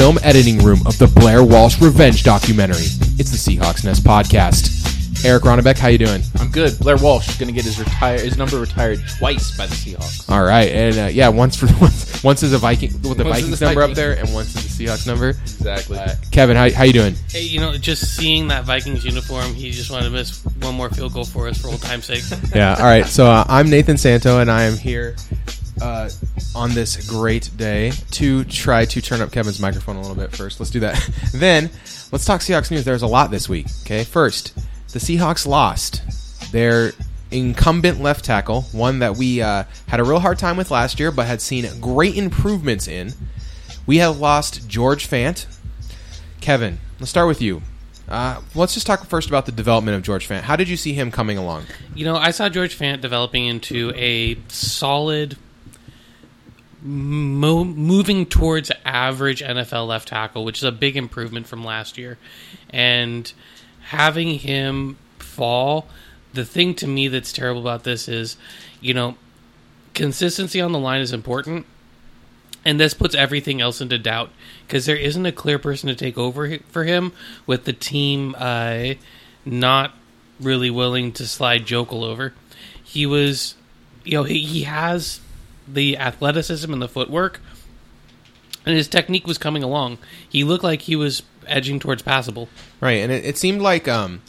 film editing room of the Blair Walsh Revenge documentary. It's the Seahawks Nest podcast. Eric Ronnebeck, how you doing? I'm good. Blair Walsh is going to get his retire his number retired twice by the Seahawks. All right, and uh, yeah, once for once, once is a Viking with the Once is Vikings the number up Viking. there, and once is the Seahawks number. Exactly. Uh, Kevin, how, how you doing? Hey, you know, just seeing that Vikings uniform, he just wanted to miss one more field goal for us for old time's sake. Yeah. All right. So uh, I'm Nathan Santo, and I am here uh, on this great day to try to turn up Kevin's microphone a little bit first. Let's do that. then let's talk Seahawks news. There's a lot this week. Okay. First, the Seahawks lost their incumbent left tackle, one that we uh, had a real hard time with last year, but had seen great improvements in. We have lost George Fant. Kevin, let's start with you. Uh, let's just talk first about the development of George Fant. How did you see him coming along? You know, I saw George Fant developing into a solid, mo- moving towards average NFL left tackle, which is a big improvement from last year. And having him fall, the thing to me that's terrible about this is, you know, consistency on the line is important. And this puts everything else into doubt because there isn't a clear person to take over for him with the team uh, not really willing to slide Joeckel over. He was, you know, he, he has the athleticism and the footwork, and his technique was coming along. He looked like he was edging towards passable. Right, and it, it seemed like um,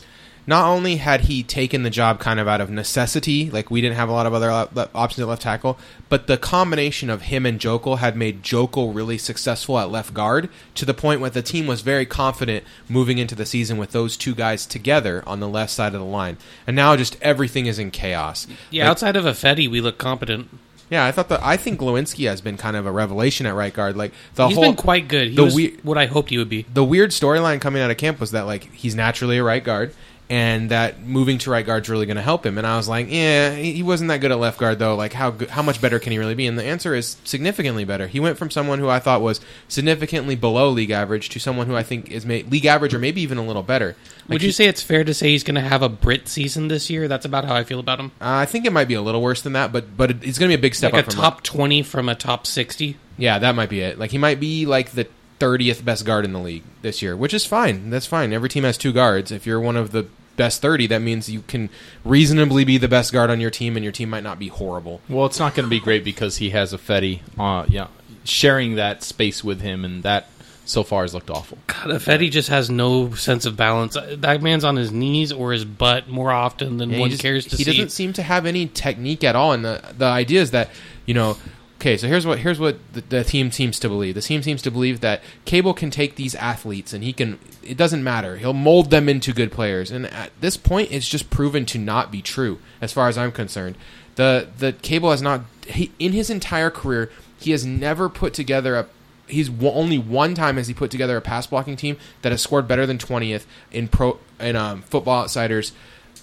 not only had he taken the job kind of out of necessity, like we didn't have a lot of other options at left tackle, but the combination of him and Joeckel had made Joeckel really successful at left guard to the point where the team was very confident moving into the season with those two guys together on the left side of the line. And now just everything is in chaos. Yeah, Like, outside of a Fetty, we look competent. Yeah, I thought that I think Glowinski has been kind of a revelation at right guard. Like the He's whole been quite good. He the was we- what I hoped he would be. the weird storyline coming out of camp was that like he's naturally a right guard and that moving to right guard's really going to help him and i was like yeah he wasn't that good at left guard though like how good, how much better can he really be and the answer is significantly better he went from someone who i thought was significantly below league average to someone who i think is ma- league average or maybe even a little better Like, Would you he- say it's fair to say he's going to have a Britt season this year? That's about how I feel about him. uh, i think it might be a little worse than that but but it's going to be a big step Like a up from top 20 from a top 60. Yeah, that might be it. Like he might be like the 30th best guard in the league this year, which is fine. That's fine. Every team has two guards. If you're one of the best 30, that means you can reasonably be the best guard on your team and your team might not be horrible. Well, it's not going to be great because he has Ifedi, uh, yeah, sharing that space with him, and that so far has looked awful. God, Ifedi just has no sense of balance. That man's on his knees or his butt more often than Yeah, one he just- cares to see. he see. doesn't seem to have any technique at all and the the idea is that, you know, Okay, so here's what here's what the, the team seems to believe. The team seems to believe that Cable can take these athletes and he can. It doesn't matter. He'll mold them into good players. And at this point, it's just proven to not be true, as far as I'm concerned. The the Cable has not he, in his entire career. He has never put together a. He's w- only one time has he put together a pass blocking team that has scored better than twentieth in pro in um, Football Outsiders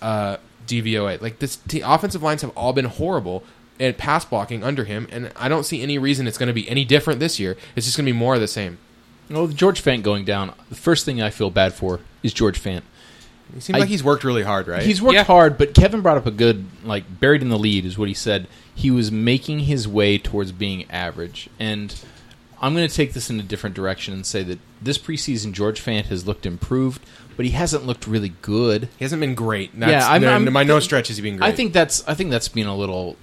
uh, DVOA. Like this, the offensive lines have all been horrible at pass blocking under him, and I don't see any reason it's going to be any different this year. It's just going to be more of the same. Well, with George Fant going down, the first thing I feel bad for is George Fant. It seems I- like he's worked really hard, right? He's worked Yeah. hard, but Kevin brought up a good, like, buried in the lead is what he said. He was making his way towards being average. And I'm going to take this in a different direction and say that this preseason, George Fant has looked improved, but he hasn't looked really good. he hasn't been great. That's, Yeah, I'm- no, I'm- by no stretch has he been great. I think that's I think that's being a little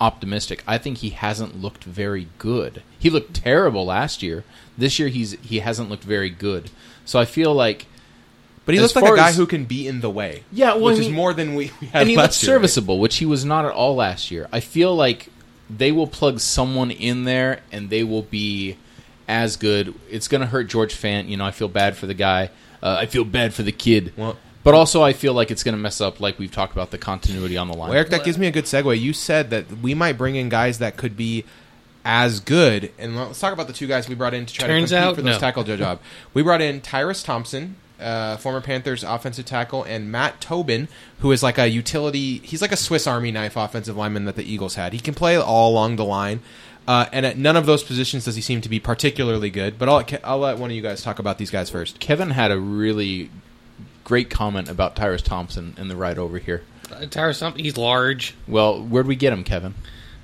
optimistic. I think he hasn't looked very good. He looked terrible last year. This year he's he hasn't looked very good. So I feel like but he looks like a guy as- who can be in the way. Yeah, well, which I is more than we, we had and he looks right? serviceable, which he was not at all last year. I feel like they will plug someone in there and they will be as good. It's going to hurt George Fant. You know, I feel bad for the guy. Uh, I feel bad for the kid. Well- but also, I feel like it's going to mess up, like we've talked about, the continuity on the line. Well, Eric, that gives me a good segue. You said that we might bring in guys that could be as good, and let's talk about the two guys we brought in to try Turns to compete out, for this no. tackle job. We brought in Tyrus Thompson, uh, former Panthers offensive tackle, and Matt Tobin, who is like a utility. He's like a Swiss Army knife offensive lineman that the Eagles had. He can play all along the line. Uh, and at none of those positions does he seem to be particularly good. But I'll, I'll let one of you guys talk about these guys first. Kevin had a really great comment about Tyrus Thompson in the ride over here. Uh, Tyrus, Thompson, he's large. Well, where'd we get him, Kevin?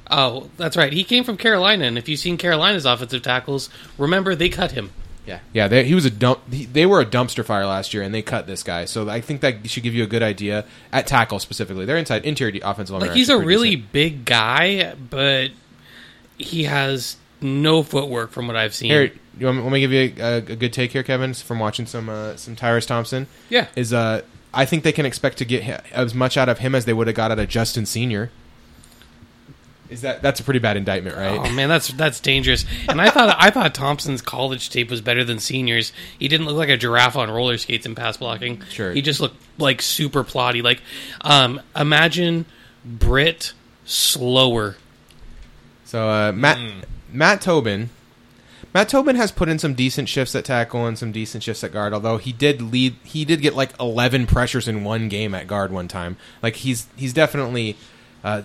Oh, that's right. He came from Carolina, and if you've seen Carolina's offensive tackles, remember they cut him. Yeah. Yeah, they, he was a dump. He, they were a dumpster fire last year, and they cut this guy. So I think that should give you a good idea at tackle specifically. They're inside interior offensive line. Like he's a really decent. big guy, but he has no footwork from what I've seen. Here, you want, me- want me to give you a, a, good take here, Kevin, from watching some uh, some Tyrus Thompson. Yeah. is uh, I think they can expect to get as much out of him as they would have got out of Justin Senior. Is that that's a pretty bad indictment, right? Oh man, that's that's dangerous. And I thought I thought Thompson's college tape was better than seniors. He didn't look like a giraffe on roller skates in pass blocking. Sure. he just looked like super plotty. Like, um, imagine Britt slower. So uh, Matt Matt Tobin, Matt Tobin has put in some decent shifts at tackle and some decent shifts at guard. Although he did lead, he did get like eleven pressures in one game at guard one time. Like he's he's definitely uh,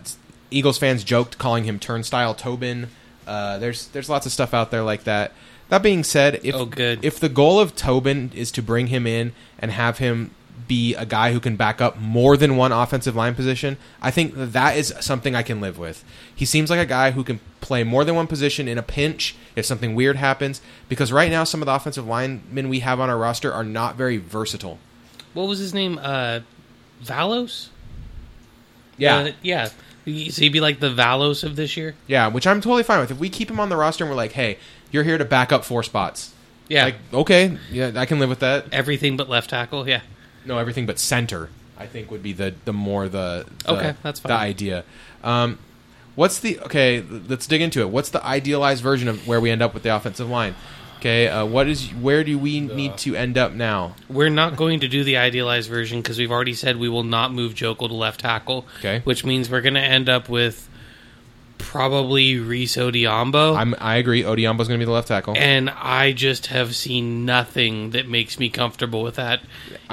Eagles fans joked calling him Turnstile Tobin. Uh, there's there's lots of stuff out there like that. That being said, if Oh, if the goal of Tobin is to bring him in and have him be a guy who can back up more than one offensive line position, I think that, that is something I can live with. He seems like a guy who can play more than one position in a pinch if something weird happens. Because right now, some of the offensive linemen we have on our roster are not very versatile. What was his name? Uh, Valos. Yeah, Uh, yeah. So he'd be like the Valos of this year. yeah, which I'm totally fine with. If we keep him on the roster and we're like, hey, you're here to back up four spots. Yeah, Like, okay, yeah, I can live with that. everything but left tackle. Yeah. No, everything but center. I think would be the the more the, the Okay, that's fine. The idea. Um, what's the okay? Let's dig into it. What's the idealized version of where we end up with the offensive line? Okay, uh, what is where do we need to end up now? We're not going to do the idealized version because we've already said we will not move Joeckel to left tackle. Okay. Which means we're going to end up with probably Rees Odhiambo. I'm I agree. Odhiambo's going to be the left tackle. and I just have seen nothing that makes me comfortable with that.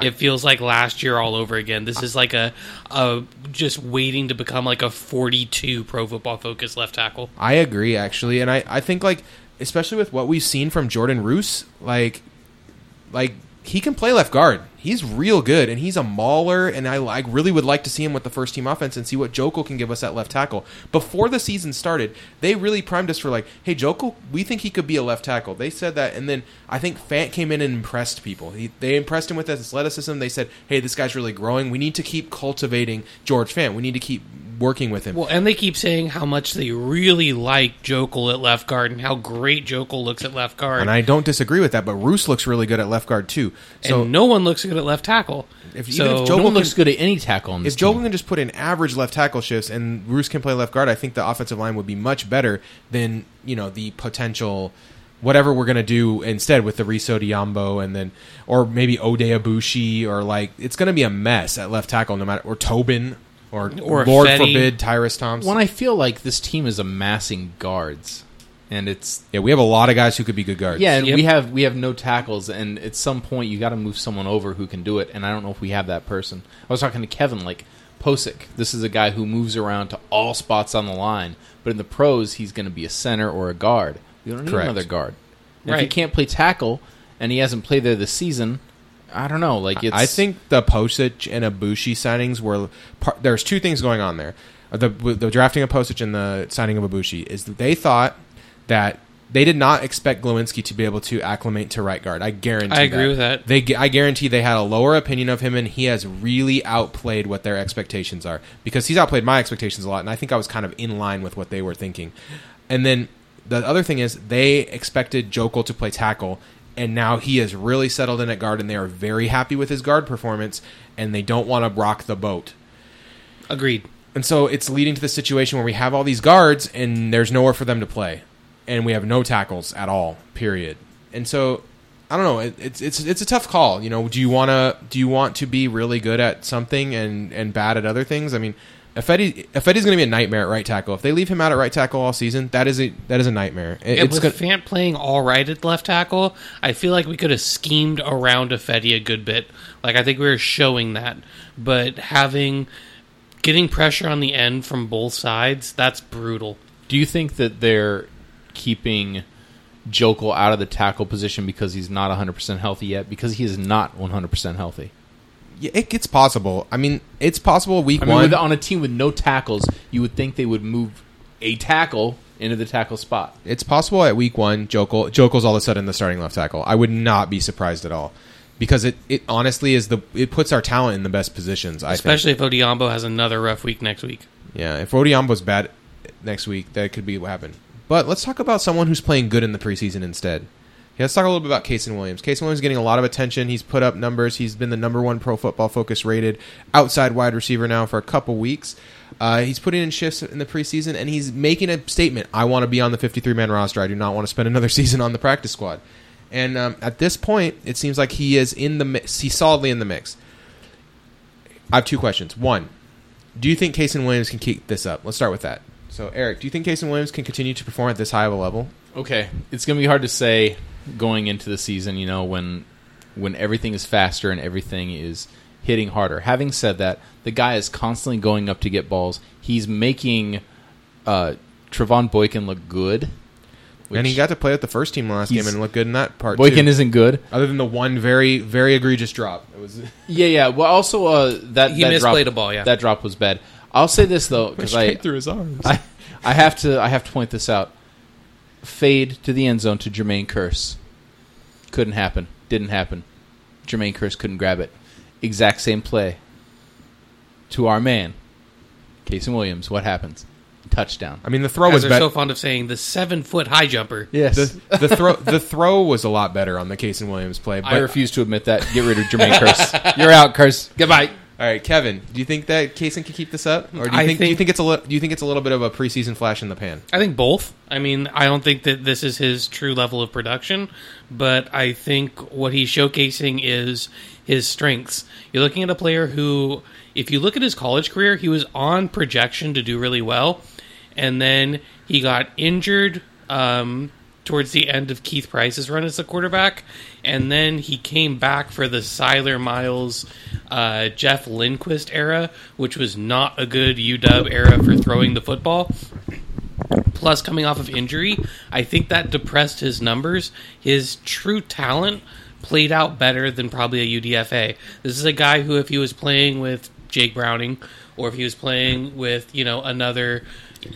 It feels like last year all over again. This is like a, a just waiting to become like a 42 pro football focus left tackle. I agree actually, and I I think like especially with what we've seen from Jordan Roos, like like he can play left guard. He's real good, and he's a mauler. And I, I really would like to see him with the first team offense and see what Joeckel can give us at left tackle. Before the season started, they really primed us for like, hey, Joeckel, we think he could be a left tackle. They said that, and then I think Fant came in and impressed people. He, they impressed him with his athleticism. They said, hey, this guy's really growing. We need to keep cultivating George Fant. We need to keep working with him. Well, and they keep saying how much they really like Joeckel at left guard and how great Joeckel looks at left guard. and I don't disagree with that, but Roos looks really good at left guard too. So and no one looks good at left tackle. If- even so if No Joeckel one looks can- good at any tackle on this If Joeckel team. can just put in average left tackle shifts and Roos can play left guard, I think the offensive line would be much better than you know the potential whatever we're gonna do instead with the Rees Odhiambo and then or maybe Oday Aboushi or like it's gonna be a mess at left tackle no matter or Tobin or Or Lord Fetty. forbid Tyrus Thompson. when I feel like this team is amassing guards, and it's yeah, we have a lot of guys who could be good guards. yeah, and Yep. we have we have no tackles, and at some point you got to move someone over who can do it, and I don't know if we have that person. I was talking to Kevin like Pocic. This is a guy who moves around to all spots on the line, but in the pros he's going to be a center or a guard. We don't need Correct. another guard. And If he can't play tackle, and he hasn't played there this season, I don't know. Like it's I think the Pocic and Aboushi signings were part, there's two things going on there. Uh, The, the drafting of Pocic and the signing of Aboushi is that they thought that they did not expect Glowinski to be able to acclimate to right guard. I guarantee. I agree with that. They, I guarantee they had a lower opinion of him, and he has really outplayed what their expectations are because he's outplayed my expectations a lot, and I think I was kind of in line with what they were thinking. And then the other thing is they expected Joeckel to play tackle, and now he has really settled in at guard, and they are very happy with his guard performance, and they don't want to rock the boat. Agreed. And so it's leading to the situation where we have all these guards and there's nowhere for them to play, and we have no tackles at all. Period. And so I don't know. It, it's it's it's a tough call. You know, do you want to do you want to be really good at something and and bad at other things? I mean, Ifedi Ifedi's going to be a nightmare at right tackle. If they leave him out at right tackle all season, that is a that is a nightmare. It- And it's with gonna, Fant playing all right at left tackle, I feel like we could have schemed around Ifedi a good bit. Like I think we were showing that, but having getting pressure on the end from both sides, that's brutal. Do you think that they're keeping Joeckel out of the tackle position because he's not 100% healthy yet? Because he is not 100% healthy. Yeah, it, it's possible. I mean, it's possible week I mean, one. with, on a team with no tackles, you would think they would move a tackle into the tackle spot. It's possible at week one, Joeckel Joeckel's all of a sudden the starting left tackle. I would not be surprised at all because it, it honestly is the it puts our talent in the best positions. I think. Especially if Odhiambo has another rough week next week. Yeah, if Odhiambo's bad next week, that could be what happened. But let's talk about someone who's playing good in the preseason instead. Yeah, let's talk a little bit about Kasen Williams. Kasen Williams is getting a lot of attention. He's put up numbers. He's been the number one Pro Football Focus rated outside wide receiver now for a couple weeks. Uh, he's putting in shifts in the preseason, and he's making a statement. I want to be on the 53 man roster. I do not want to spend another season on the practice squad. And um, at this point, it seems like he is in the mix. He's solidly in the mix. I have two questions. One, do you think Kasen Williams can keep this up? Let's start with that. So, Eric, do you think Kasen Williams can continue to perform at this high of a level? Okay, it's going to be hard to say going into the season. You know, when when everything is faster and everything is hitting harder. Having said that, the guy is constantly going up to get balls. He's making uh, Trevone Boykin look good. and he got to play with the first team last game and look good in that part Boykin too. isn't good. Other than the one very, very egregious drop. It was Yeah, yeah. Well, also uh, that He that misplayed drop, a ball, yeah. that drop was bad. I'll say this though because I, through his arms. I I have to I have to point this out. Fade to the end zone to Jermaine Kearse. Couldn't happen. Didn't happen. Jermaine Kearse couldn't grab it. Exact same play. To our man, Kasen Williams. What happens? Touchdown. I mean, the throw As was they're better. so fond of saying, the seven foot high jumper. Yes. the, the throw the throw was a lot better on the Kasen Williams play. But I refuse to admit that. Get rid of Jermaine Kearse. You're out, Kearse. Goodbye. All right, Kevin, do you think that Kasen can keep this up, or do you I think, do you think- think it's a li- do you think it's a little bit of a preseason flash in the pan? I think both. I mean, I don't think that this is his true level of production, but I think what he's showcasing is his strengths. You're looking at a player who, if you look at his college career, he was on projection to do really well, and then he got injured um, towards the end of Keith Price's run as a quarterback, and then he came back for the Cyler Miles, uh, Jeff Lindquist era, which was not a good UW era for throwing the football plus coming off of injury, I think that depressed his numbers. His true talent played out better than probably a UDFA. This is a guy who, if he was playing with Jake Browning, or if he was playing with you know another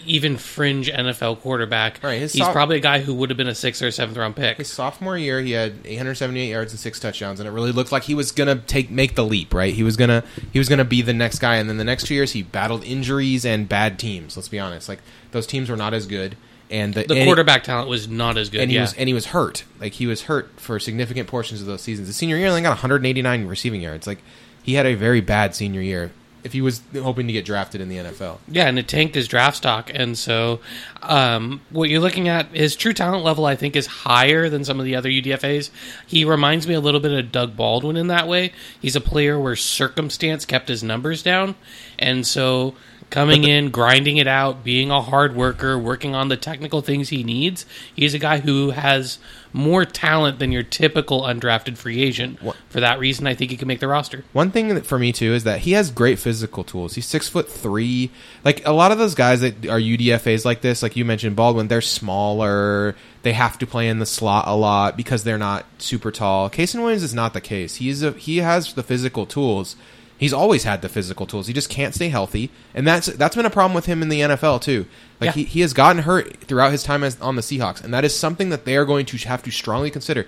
even fringe NFL quarterback, Right, his he's probably a guy who would have been a sixth or seventh round pick. His sophomore year, he had 878 yards and six touchdowns, and it really looked like he was gonna take make the leap. Right, he was gonna he was gonna be the next guy, and then the next two years he battled injuries and bad teams. Let's be honest, like those teams were not as good, and the, The and- quarterback talent was not as good. and he yeah. was and he was hurt. Like he was hurt for significant portions of those seasons. The senior year he only got 189 receiving yards. Like he had a very bad senior year. If he was hoping to get drafted in the NFL, Yeah, and it tanked his draft stock. And so, um, what you're looking at, his true talent level, I think, is higher than some of the other UDFA's. He reminds me a little bit of Doug Baldwin in that way. He's a player where circumstance kept his numbers down. And so, coming in, grinding it out, being a hard worker, working on the technical things he needs, he's a guy who has more talent than your typical undrafted free agent. What- For that reason, I think he can make the roster. One thing that for me too is that he has great physical tools. He's six foot three. Like a lot of those guys that are UDFA's like this, like you mentioned Baldwin, they're smaller. They have to play in the slot a lot because they're not super tall. Kasen Williams is not the case. He's a, he has the physical tools. He's always had the physical tools. He just can't stay healthy, and that's that's been a problem with him in the NFL too. Like Yeah. he, he has gotten hurt throughout his time as, on the Seahawks, and that is something that they are going to have to strongly consider.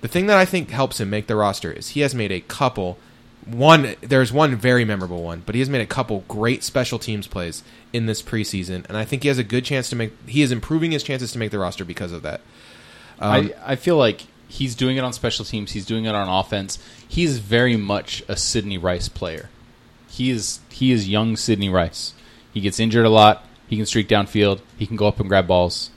The thing that I think helps him make the roster is he has made a couple. One, there's one very memorable one, but he has made a couple great special teams plays in this preseason, and I think he has a good chance to make. He is improving his chances to make the roster because of that. Um, I, I feel like he's doing it on special teams. He's doing it on offense. He is very much a Sidney Rice player. He is he is young Sidney Rice. He gets injured a lot. He can streak downfield. He can go up and grab balls.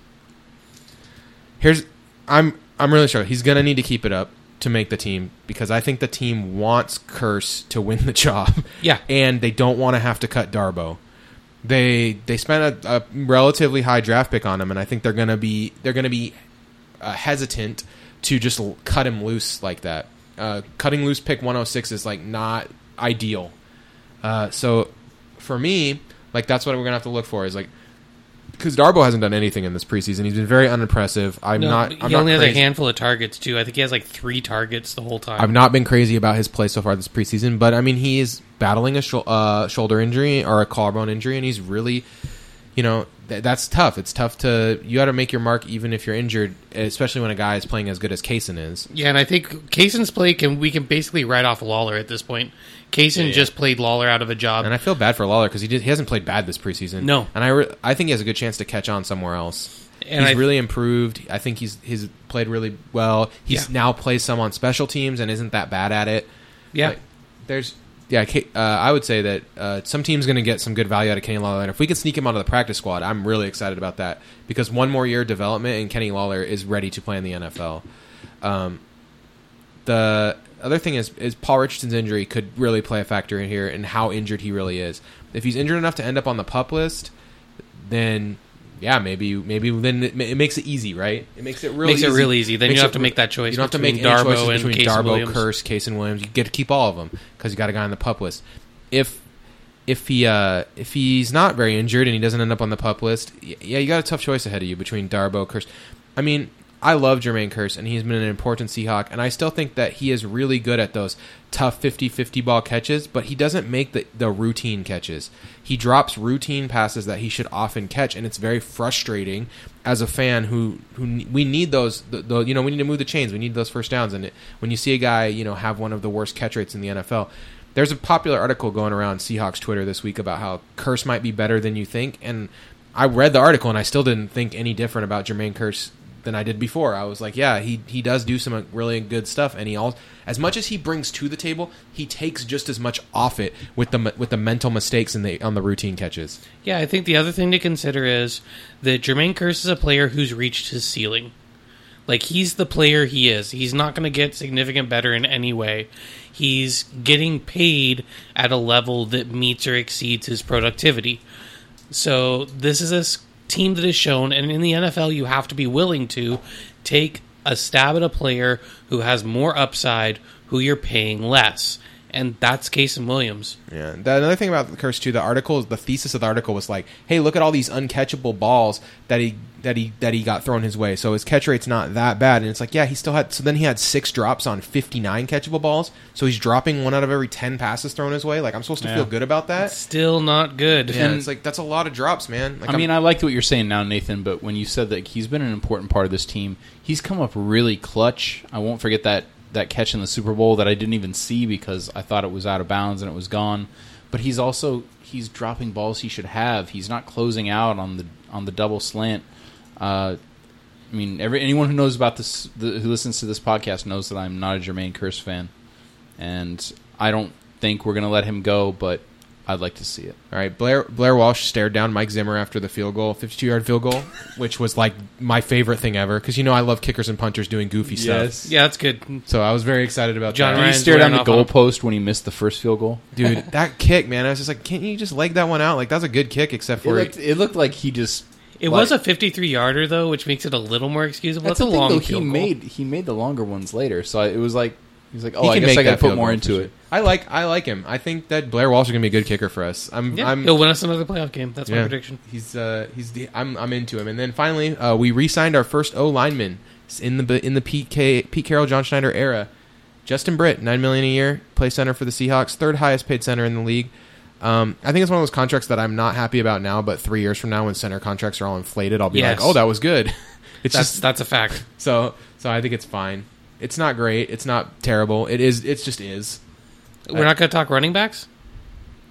here's I'm I'm really sure he's gonna need to keep it up to make the team because I think the team wants Kearse to win the job. Yeah. and they don't want to have to cut Darboh. They they spent a, a relatively high draft pick on him, and I think they're gonna be they're gonna be uh, hesitant to just l- cut him loose like that. Uh, cutting loose pick 106 is like not ideal. Uh, so for me, like that's what we're gonna have to look for is like because Darboh hasn't done anything in this preseason. He's been very unimpressive. I'm No, not. he I'm not only has a handful of targets, too. I think he has like three targets the whole time. I've not been crazy about his play so far this preseason, but I mean he is battling a shou- uh, shoulder injury or a collarbone injury, and he's really, you know, th- that's tough. It's tough to you got to make your mark even if you're injured, especially when a guy is playing as good as Kasen is. Yeah, and I think Kasen's play can we can basically write off Lawler at this point. Kasen yeah. just played Lawler out of a job. And I feel bad for Lawler because he did, he hasn't played bad this preseason. No. and I re- I think he has a good chance to catch on somewhere else. And he's I- really improved. I think he's he's played really well. He's Yeah. now plays some on special teams and isn't that bad at it. yeah, Like, there's yeah. Uh, I would say that uh, some team's going to get some good value out of Kenny Lawler, and if we can sneak him onto the practice squad, I'm really excited about that because one more year of development and Kenny Lawler is ready to play in the NFL. Um, the other thing is is Paul Richardson's injury could really play a factor in here and how injured he really is. If he's injured enough to end up on the pup list, then yeah, maybe maybe then it, it makes it easy, right? It makes it really Makes it easy. real easy. Then you Makes don't it- have to make that choice You don't have to make any Darboh choices and between Case Darboh, Williams. Kearse, Case, and Williams. You get to keep all of them because you got a guy on the pup list. If if he uh, if he's not very injured and he doesn't end up on the pup list, yeah, you got a tough choice ahead of you between Darboh, Kearse. I mean, I love Jermaine Kearse, and he's been an important Seahawk, and I still think that he is really good at those tough 50-50 ball catches, but he doesn't make the, the routine catches. He drops routine passes that he should often catch, and it's very frustrating as a fan who who we need those. The, the, you know, we need to move the chains. We need those first downs, and it, when you see a guy, you know, have one of the worst catch rates in the NFL. There's a popular article going around Seahawks Twitter this week about how Kearse might be better than you think, and I read the article and I still didn't think any different about Jermaine Kearse than I did before. I was like, yeah, he he does do some really good stuff, and he all as much as he brings to the table, he takes just as much off it with the with the mental mistakes in the on the routine catches. Yeah, I think the other thing to consider is that Jermaine Kearse is a player who's reached his ceiling. Like he's the player he is. He's not going to get significant better in any way. He's getting paid at a level that meets or exceeds his productivity. So this is a team that is shown, and in the NFL, you have to be willing to take a stab at a player who has more upside, who you're paying less, and that's Kasen Williams. Yeah. The, another thing about the Kearse too, the article, the thesis of the article was like, hey, look at all these uncatchable balls that he that he that he got thrown his way. So his catch rate's not that bad. And it's like, yeah, he still had. So then he had six drops on fifty nine catchable balls. So he's dropping one out of every ten passes thrown his way. Like I'm supposed to Yeah. feel good about that. Still not good. Yeah, And- it's like that's a lot of drops, man. Like I mean, I liked what you're saying now, Nathan. But when you said that he's been an important part of this team, he's come up really clutch. I won't forget that that catch in the Super Bowl that I didn't even see because I thought it was out of bounds and it was gone. But he's also he's dropping balls he should have. He's not closing out on the on the double slant. Uh, I mean, every anyone who knows about this, the, who listens to this podcast, knows that I'm not a Jermaine Kearse fan, and I don't think we're gonna let him go. But I'd like to see it. All right, Blair Blair Walsh stared down Mike Zimmer after the field goal, 52 yard field goal, which was like my favorite thing ever because you know I love kickers and punters doing goofy stuff. Yeah, that's good. So I was very excited about John that. Did he Ryan's stare down the wearing off goalpost when he missed the first field goal? Dude, that kick, man, I was just like, can't you just leg that one out? Like that's a good kick, except It for looked, it looked like he just. It like- was a 53 yarder though, which makes it a little more excusable. That's That's, a the thing, long though. field He goal. made he made the longer ones later, so I, it was like he was like, oh, he I can guess make I got to put more into it. sure. I like I like him. I think that Blair Walsh is gonna be a good kicker for us. I'm Yeah, I'm he'll win us another playoff game. That's my prediction. He's uh he's the, I'm I'm into him. And then finally, uh, we re-signed our first O lineman in the in the Pete Pete Carroll John Schneider era. Justin Britt, nine million a year, play center for the Seahawks, third highest paid center in the league. Um, I think it's one of those contracts that I'm not happy about now, but three years from now, when center contracts are all inflated, I'll be Yes. like, "Oh, that was good." it's That's just that's a fact. so so. I think it's fine. It's not great. It's not terrible. It is. It just is. We're not going to talk running backs.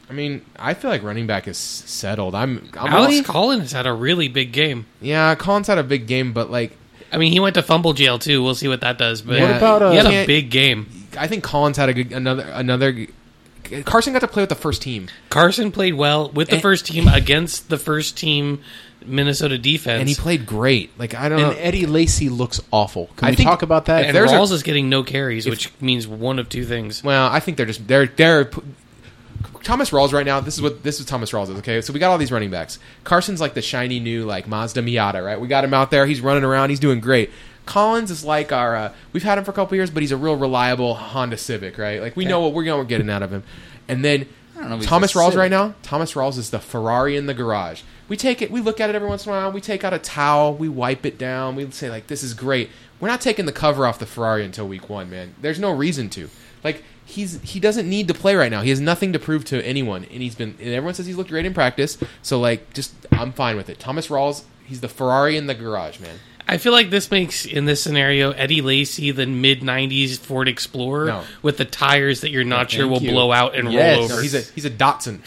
I mean, I feel like running back is settled. I'm. I'm Alex Collins had a really big game. yeah, Collins had a big game, but like I mean, he went to fumble jail too. We'll see what that does. But What about, uh, he had a big game. I think Collins had a good another another. Carson got to play with the first team, Carson played well with the And- first team against the first team Minnesota defense. and he played great. Like I don't And know. Eddie Lacy looks awful. Can I we think- talk about that? and there's a- Rawls is getting no carries, which means one of two things. Well, I think they're just they're they're. Thomas Rawls right now. This is what this is. Thomas Rawls is okay. So we got all these running backs. Carson's like the shiny new like Mazda Miata, right? We got him out there. He's running around. He's doing great. Collins is like our. Uh, we've had him for a couple years, but he's a real reliable Honda Civic, right? Like we know what we're going, we're getting out of him. And then I don't know Thomas Rawls Civic. right now. Thomas Rawls is the Ferrari in the garage. We take it. We look at it every once in a while. We take out a towel. We wipe it down. We say like, "This is great." We're not taking the cover off the Ferrari until week one, man. There's no reason to. Like he's he doesn't need to play right now. He has nothing to prove to anyone, and he's been. And everyone says he's looked great in practice. So like, just I'm fine with it. Thomas Rawls, he's the Ferrari in the garage, man. I feel like this makes in this scenario Eddie Lacy the mid '90s Ford Explorer No. with the tires that you're not sure will you. blow out and Yes. roll No, over. he's a he's a Datsun,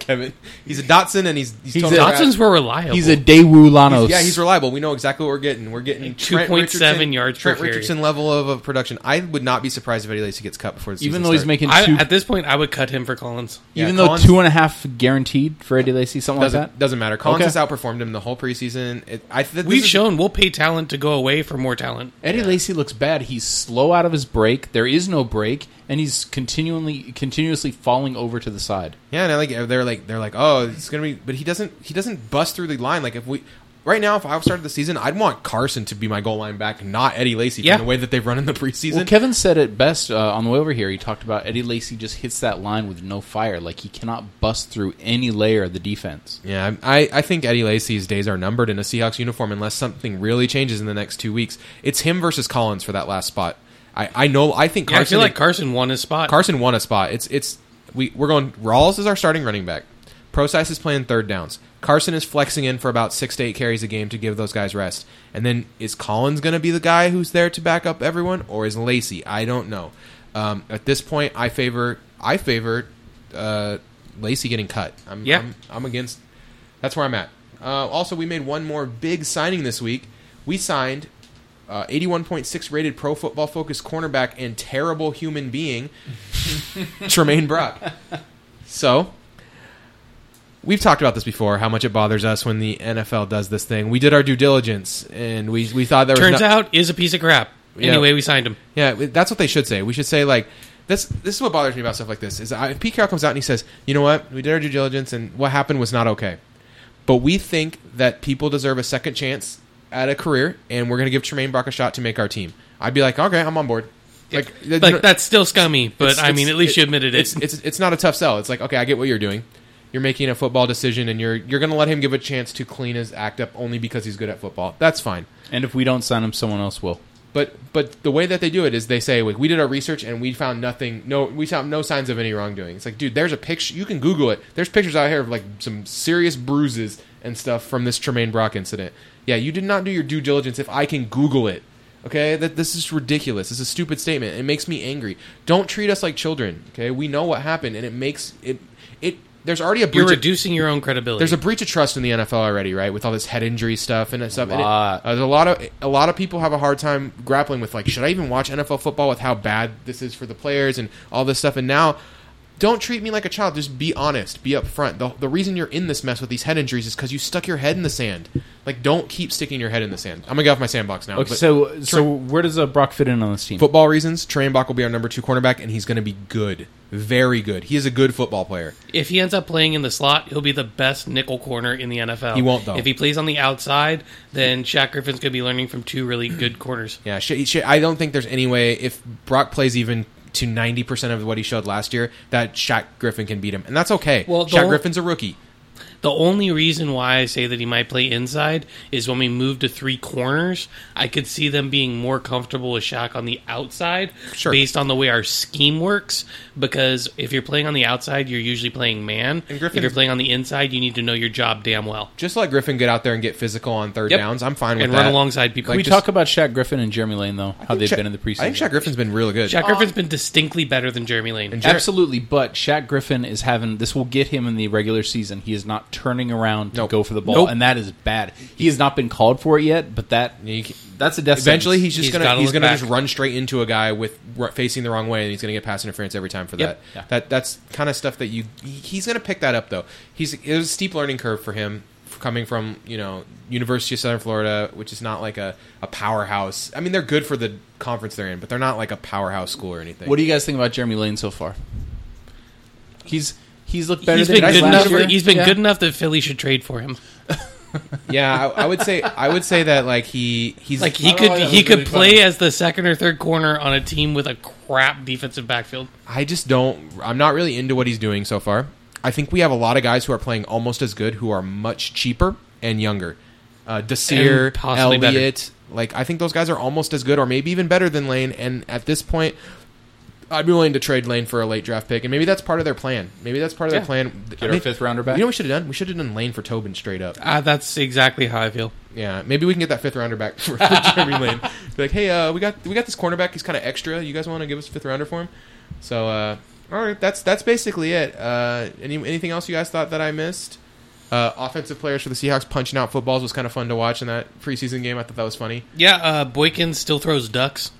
Kevin. He's a Datsun, and he's he's, He's totally a- Datsuns were reliable. He's a Daewoo Lanos. Yeah, he's reliable. We know exactly what we're getting. We're getting 2.7 Richardson- yards per Trent carry. Richardson level of, of production. I would not be surprised if Eddie Lacy gets cut before the season even though he's starts. making I, at this point, I would cut him for Collins. Yeah, even though Collins- two and a half guaranteed for Eddie Lacy, something doesn't like that. doesn't matter. Collins Okay. has outperformed him the whole preseason. It, I th- We've is- shown we'll pay talent to go away for more talent. Eddie Lacy looks bad. He's slow out of his break. There is no break, and he's continually continuously falling over to the side. Yeah, and I like they're like they're like, oh, it's gonna be, but he doesn't he doesn't bust through the line. Like if we right now, if I started the season, I'd want Carson to be my goal line back, not Eddie Lacy. Yeah. from the way that they've run in the preseason. Well, Kevin said it best uh, on the way over here. He talked about Eddie Lacy just hits that line with no fire, like he cannot bust through any layer of the defense. Yeah, I, I think Eddie Lacy's days are numbered in a Seahawks uniform unless something really changes in the next two weeks. It's him versus Collins for that last spot. I, I know I think Carson. Yeah, I feel like Carson won his spot. Carson won a spot. It's it's we we're going Rawls is our starting running back. Procise is playing third downs. Carson is flexing in for about six to eight carries a game to give those guys rest. And then is Collins going to be the guy who's there to back up everyone, or is Lacy? I don't know. Um, at this point, I favor I favor uh, Lacy getting cut. I'm, Yeah. I'm I'm against. That's where I'm at. Uh, also, we made one more big signing this week. We signed uh, 81.6 rated Pro Football Focus cornerback and terrible human being, Tramaine Brock. So, we've talked about this before. How much it bothers us when the NFL does this thing. We did our due diligence, and we we thought there was Turns no- out is a piece of crap. Yeah. Anyway, we signed him. yeah, that's what they should say. We should say like this. This is what bothers me about stuff like this. Is I, Pete Carroll comes out and he says, "You know what? We did our due diligence, and what happened was not okay." But we think that people deserve a second chance at a career, and we're going to give Tramaine Brock a shot to make our team. I'd be like, "Okay, I'm on board." Like, you Like know- that's still scummy, but it's- I mean, at least you admitted it. It's, it's it's not a tough sell. It's like, okay, I get what you're doing. You're making a football decision, and you're you're going to let him give a chance to clean his act up only because he's good at football. That's fine. And if we don't sign him, someone else will. But but the way that they do it is they say like, we did our research and we found nothing. No, we found no signs of any wrongdoing. It's like, dude, there's a picture. You can Google it. There's pictures out here of like some serious bruises and stuff from this Tramaine Brock incident. Yeah, you did not do your due diligence. If I can Google it, okay, that this is ridiculous. It's a stupid statement. It makes me angry. Don't treat us like children. Okay, we know what happened, and it makes it it. There's already a You're breach. of- reducing your own credibility. there's a breach of trust in the NFL already, right? With all this head injury stuff and stuff. And it- uh, there's a lot of a lot of people have a hard time grappling with like, should I even watch NFL football with how bad this is for the players and all this stuff? And now, don't treat me like a child. Just be honest. Be upfront. The the reason you're in this mess with these head injuries is because you stuck your head in the sand. Like, don't keep sticking your head in the sand. I'm gonna get off my sandbox now. Okay, but so so where does uh, Brock fit in on this team? football reasons, Trey Bach will be our number two cornerback, and he's going to be good, very good. He is a good football player. if he ends up playing in the slot, he'll be the best nickel corner in the NFL. He won't, though. If he plays on the outside, then Shaq Griffin's going to be learning from two really good corners. Yeah, sh- sh- I don't think there's any way if Brock plays even to 90% of what he showed last year that Shaq Griffin can beat him. And that's okay. Well, Shaq whole- Griffin's a rookie. The only reason why I say that he might play inside is when we move to three corners, I could see them being more comfortable with Shaq on the outside Sure. based on the way our scheme works. Because if you're playing on the outside, you're usually playing man. And Griffin, If you're playing on the inside, you need to know your job damn well Just let Griffin get out there and get physical on third Yep. downs. I'm fine with and that. And run alongside people. Can we just- talk about Shaq Griffin and Jeremy Lane though? How they've Sha- been in the preseason. I think Shaq Griffin's been really good. Shaq Griffin's um, been distinctly better than Jeremy Lane. And Jer- Absolutely, but Shaq Griffin is having this will get him in the regular season. He is not turning around to Nope. go for the ball, Nope. and that is bad. He has not been called for it yet, but that You that's a death. Eventually, sentence. he's just He's gonna he's gonna back. just run straight into a guy with r- facing the wrong way, and he's gonna get pass interference every time for Yep. that. Yeah. That that's kind of stuff that you he's gonna pick that up though. He's it was a steep learning curve for him coming from you know University of Southern Florida, which is not like a, a powerhouse. I mean, they're good for the conference they're in, but they're not like a powerhouse school or anything. What do you guys think about Jeremy Lane so far? He's he's looked better He's than been he did good last enough. year. He's been Yeah. good enough that Philly should trade for him. yeah, I, I would say I would say that like he he's Like he could know why that he could really play funny. as the second or third corner on a team with a crap defensive backfield. I just don't. I'm not really into what he's doing so far. I think we have a lot of guys who are playing almost as good, who are much cheaper and younger. Uh, Desir, And possibly Elliott, like I think those guys are almost as good, or maybe even better than Lane. And at this point, I'd be willing to trade Lane for a late draft pick, and maybe that's part of their plan. Maybe that's part of their plan. Get our fifth rounder back? You know what we should have done? We should have done Lane for Tobin straight up. Uh, that's exactly how I feel. Yeah, maybe we can get that fifth rounder back for, for Jeremy Lane. Be like, hey, uh, we got we got this cornerback. He's kind of extra. You guys want to give us a fifth rounder for him? So, uh, all right, that's that's basically it. Uh, any anything else you guys thought that I missed? Uh, offensive players for the Seahawks punching out footballs was kind of fun to watch in that preseason game. I thought that was funny. Yeah, uh, Boykin still throws ducks.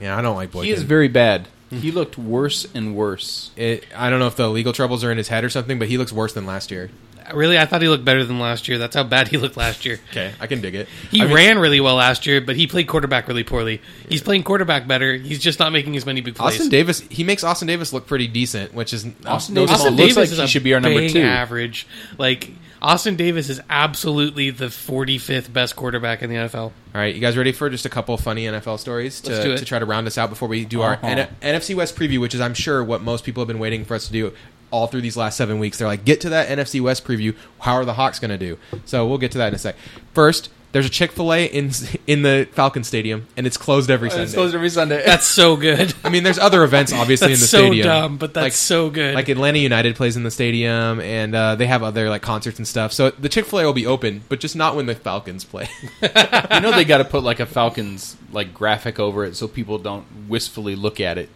Yeah, I don't like Boykin. He is very bad. He looked worse and worse. It, I don't know if the legal troubles are in his head or something, but he looks worse than last year. Really, I thought he looked better than last year. That's how bad he looked last year. Okay, I can dig it. He I mean, ran really well last year, but he played quarterback really poorly. He's playing quarterback better. He's just not making as many big plays. Austin Davis. He makes Austin Davis look pretty decent, which is Austin no Davis small- Austin looks like is he should be our number two. average. Like Austin Davis is absolutely the 45th best quarterback in the NFL. All right, you guys ready for just a couple funny NFL stories to, to try to round us out before we do our Uh-huh. N- NFC West preview, which is I'm sure what most people have been waiting for us to do all through these last seven weeks. They're like, get to that NFC West preview. How are the Hawks going to do? So we'll get to that in a sec. First, there's a Chick Fil A in in the Falcon Stadium, and it's closed every Sunday. It's closed every Sunday. That's so good. I mean, there's other events obviously in the so stadium. dumb, but that's Like- so good. Like Atlanta United plays in the stadium, and uh, they have other like concerts and stuff. So the Chick Fil A will be open, but just not when the Falcons play. you know they got to put like a Falcons like graphic over it so people don't wistfully look at it.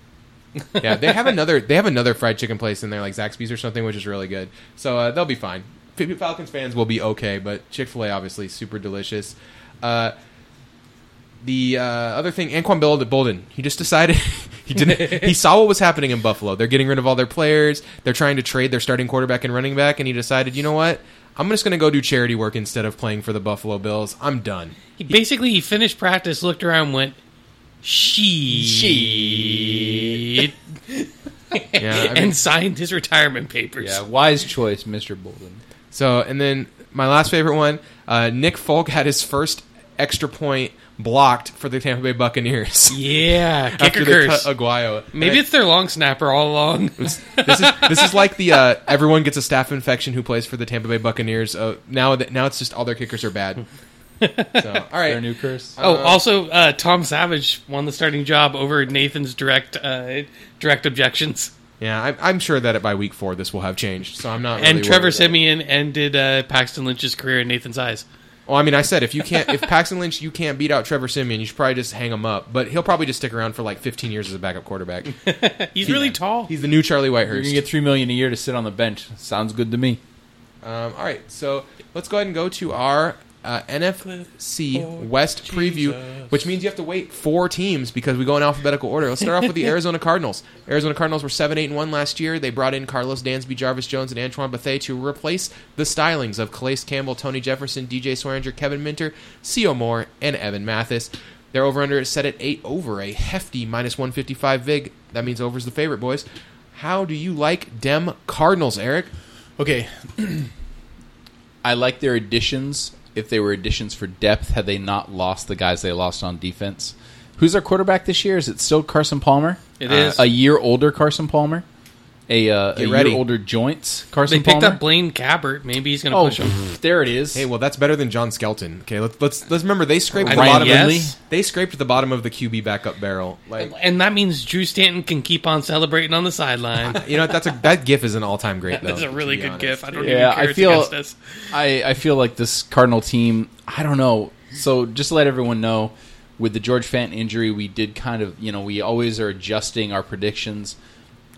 Yeah, they have another they have another fried chicken place in there, like Zaxby's or something, which is really good. So uh, they'll be fine. Falcons fans will be okay, but Chick Fil A obviously super delicious. Uh, the uh, other thing, Anquan Boldin, he just decided he didn't. he saw what was happening in Buffalo. They're getting rid of all their players. They're trying to trade their starting quarterback and running back, and he decided, you know what? I'm just going to go do charity work instead of playing for the Buffalo Bills. I'm done. he basically he finished practice, looked around, went Shit. Yeah, I mean- and signed his retirement papers. Yeah, wise choice, Mr. Boldin. So, and then my last favorite one, uh, Nick Folk had his first extra point blocked for the Tampa Bay Buccaneers Yeah, after kicker they curse. cut Aguayo. Maybe it's their long snapper all along. this is this is like the uh, everyone gets a staph infection who plays for the Tampa Bay Buccaneers. Uh, now that now it's just all their kickers are bad. So, all right, Their new curse. Oh, Uh, also, uh, Tom Savage won the starting job over Nathan's direct uh, direct objections, yeah, I, I'm sure that by week four this will have changed. So I'm not. and Trevor worried. Siemian ended uh, Paxton Lynch's career in Nathan's eyes. Well, I mean, I said if you can't, if Paxton Lynch, you can't beat out Trevor Siemian, you should probably just hang him up. But he'll probably just stick around for like 15 years as a backup quarterback. He's really tall. He's the new Charlie Whitehurst. You're Whitehurst. gonna get three million a year to sit on the bench. Sounds good to me. Um, all right, so let's go ahead and go to our uh, NFC West preview, which means you have to wait four teams because we go in alphabetical order. Let's start off with the Arizona Cardinals. Arizona Cardinals were seven eight and one last year. They brought in Karlos Dansby, Jarvis Jones, and Antoine Bethea to replace the stylings of Calais Campbell, Tony Jefferson, DJ Swearinger, Kevin Minter, Co Moore, and Evan Mathis. Their over under is set at eight over a hefty minus one fifty five vig. That means over's the favorite, boys. How do you like Dem Cardinals, Eric? Okay. I like their additions. If they were additions for depth, had they not lost the guys they lost on defense. Who's our quarterback this year? Is it still Carson Palmer? It Uh, is. a year older Carson Palmer. A, uh, Get a ready. older joints Carson They picked Palmer. up Blaine Gabbert. Maybe he's going to oh, push him. there it is. Hey, well, that's better than John Skelton. Okay, let's let's let's remember they scraped I the mean, bottom. yes. Of, they scraped the bottom of the QB backup barrel. Like, And that means Drew Stanton can keep on celebrating on the sideline. you know, that's a that GIF is an all time great. Though, That's a to really be good honest. gif. I don't Yeah, even care I it's feel- against us. I, I feel like this Cardinal team. I don't know. So just to let everyone know, with the George Fant injury, we did kind of you know we always are adjusting our predictions,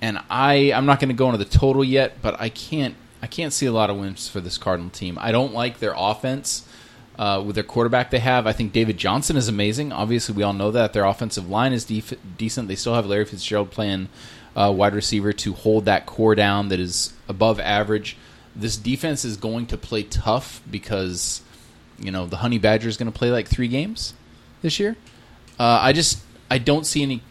and I I'm not going to go into the total yet, but I can't I can't see a lot of wins for this Cardinal team. I don't like their offense. Uh, with their quarterback they have, I think David Johnson is amazing. Obviously, we all know that their offensive line is def- decent. They still have Larry Fitzgerald playing uh, wide receiver to hold that core down that is above average. This defense is going to play tough because you know the Honey Badger is going to play like three games this year. Uh, I just I don't see any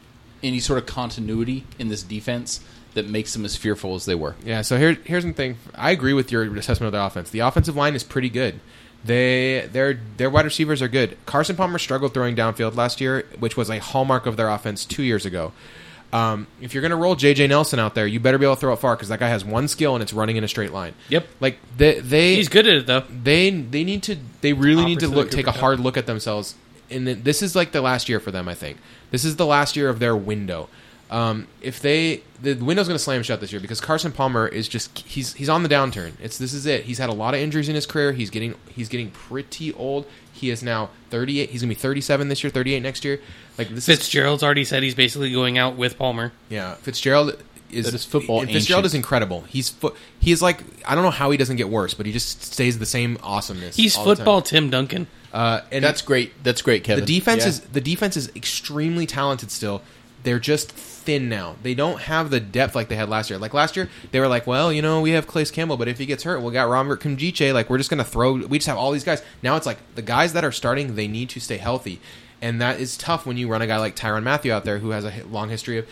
any sort of continuity in this defense that makes them as fearful as they were. Yeah. So here here's the thing. I agree with your assessment of the offense. The offensive line is pretty good. They their their wide receivers are good. Carson Palmer struggled throwing downfield last year, which was a hallmark of their offense two years ago. Um, if you're going to roll J.J. Nelson out there, you better be able to throw it far because that guy has one skill and it's running in a straight line. Yep. Like they they He's good at it, though. they they need to they really need to look take a hard look at themselves and then this is like the last year for them i think this is the last year of their window Um, if they the window's going to slam shut this year because Carson Palmer is just he's he's on the downturn. It's this is it. He's had a lot of injuries in his career. He's getting he's getting pretty old. He is now 38. He's going to be 37 this year, 38 next year. Like this is Fitzgerald's already said he's basically going out with Palmer. yeah. Fitzgerald is That is football and Fitzgerald ancient. is incredible. He's fo- he is like I don't know how he doesn't get worse, but he just stays the same awesomeness. He's all the time. football Tim Duncan. Uh, and That's great. That's great, Kevin. the defense Yeah. is the defense is extremely talented still. They're just thin now. They don't have the depth like they had last year. Like last year, they were like, "Well, you know, we have Calais Campbell, but if he gets hurt, we got Robert Nkemdiche. Like we're just gonna throw. We just have all these guys. Now it's like the guys that are starting, they need to stay healthy, and that is tough when you run a guy like Tyrann Mathieu out there who has a hi- long history of.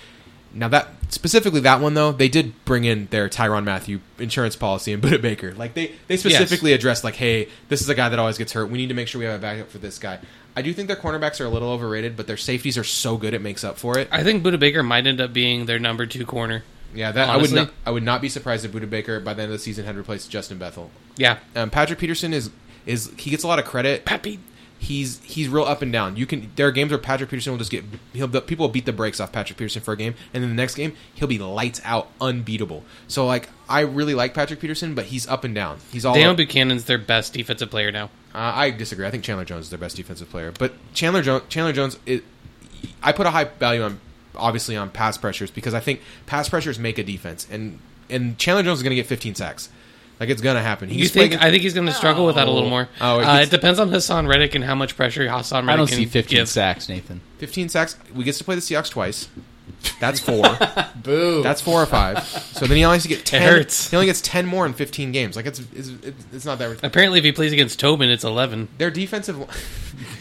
Now that specifically that one though, they did bring in their Tyrann Mathieu insurance policy and Budda Baker. Like they they specifically addressed like, hey, this is a guy that always gets hurt. We need to make sure we have a backup for this guy. I do think their cornerbacks are a little overrated, but their safeties are so good it makes up for it. I think Budda Baker might end up being their number two corner. Yeah, that Honestly. I would not I would not be surprised if Budda Baker by the end of the season had replaced Justin Bethel. Yeah, Um, Patrick Peterson is is he gets a lot of credit. Pappy. He's he's real up and down. You can there are games where Patrick Peterson will just get he'll people will beat the brakes off Patrick Peterson for a game, and then the next game he'll be lights out, unbeatable. So like I really like Patrick Peterson, but he's up and down. He's all Deone Bucannon's their best defensive player now. Uh, I disagree. I think Chandler Jones is their best defensive player, but Chandler Jones, Chandler Jones, it, I put a high value on obviously on pass pressures because I think pass pressures make a defense, and and Chandler Jones is going to get 15 sacks, like it's going to happen. You He's think? playing- I think he's going to struggle with that a little more. Oh, it uh, it depends on Haason Reddick and how much pressure Haason Reddick I don't can see 15 give. sacks, Nathan. 15 sacks. We get to play the Seahawks twice. That's four. Boo. That's four or five. So then he only has to get 10. hurts. He only gets 10 more in 15 games. Like it's it's, it's, it's not that. Apparently, if he plays against Tobin, it's eleven. their defensive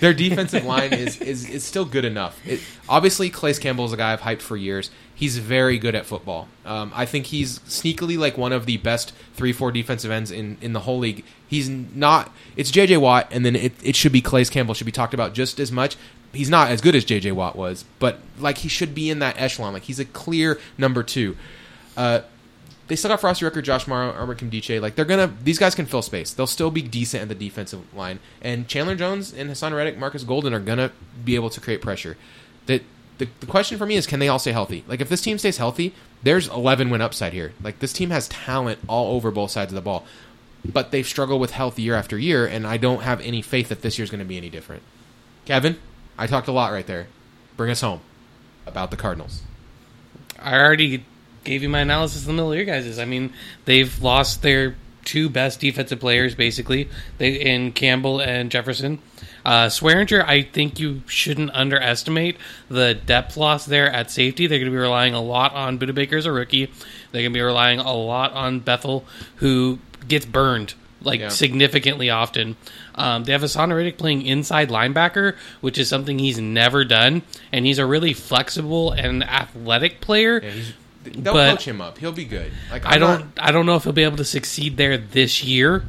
their defensive line is, is is still good enough. It, obviously, Calais Campbell is a guy I've hyped for years. He's very good at football. Um, I think he's sneakily like one of the best three four defensive ends in, in the whole league. He's not. It's J.J. Watt, and then it, it should be Calais Campbell should be talked about just as much. He's not as good as J.J. Watt was, but like he should be in that echelon. Like he's a clear number two. Uh, they still got Frostee Rucker, Josh Mauro, Armor Nkemdiche. Like they're gonna, these guys can fill space. They'll still be decent at the defensive line. And Chandler Jones and Haason Reddick, Markus Golden are gonna be able to create pressure. That the, the question for me is, can they all stay healthy? Like if this team stays healthy, there's 11 win upside here. Like this team has talent all over both sides of the ball, but they've struggled with health year after year, and I don't have any faith that this year's gonna be any different. Kevin, I talked a lot right there. Bring us home about the Cardinals. I already gave you my analysis in the middle of your guys's. I mean, they've lost their two best defensive players basically. They in Campbell and Jefferson. Uh, Swearinger, I think you shouldn't underestimate the depth loss there at safety. They're going to be relying a lot on Budda Baker as a rookie. They're going to be relying a lot on Bethel, who gets burned like Yeah. significantly often. Um, they have Haason Reddick playing inside linebacker, which is something he's never done, and he's a really flexible and athletic player. Yeah, they'll But- coach him up. He'll be good. Like I I'm don't, not- I don't know if he'll be able to succeed there this year.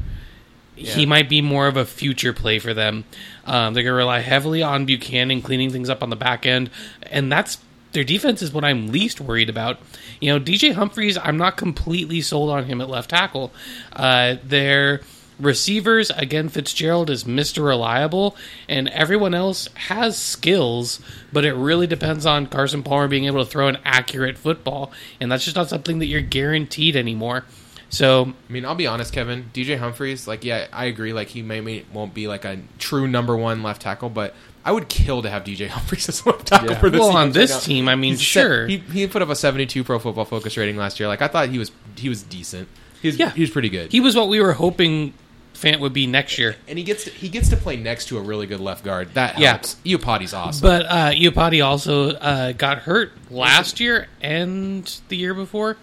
He might be more of a future play for them. Um, they're going to rely heavily on Bucannon cleaning things up on the back end, and that's their defense is what I'm least worried about. You know, DJ Humphries, I'm not completely sold on him at left tackle. Uh, their receivers, again, Fitzgerald is Mr. Reliable, and everyone else has skills, but it really depends on Carson Palmer being able to throw an accurate football, and that's just not something that you're guaranteed anymore. So I mean, I'll be honest, Kevin. DJ Humphries, like, yeah, I agree. Like, he may, may won't be like a true number one left tackle, but I would kill to have DJ Humphries as left tackle Yeah. for this. well, team on this now. team, I mean, He's sure. set- he he put up a seventy-two Pro Football Focus rating last year. Like, I thought he was he was decent. He's Yeah. he was pretty good. he was what we were hoping Fant would be next year. and he gets to, he gets to play next to a really good left guard. That Yeah. helps. Iupati's awesome. But uh, Iupati also uh, got hurt last year and the year before.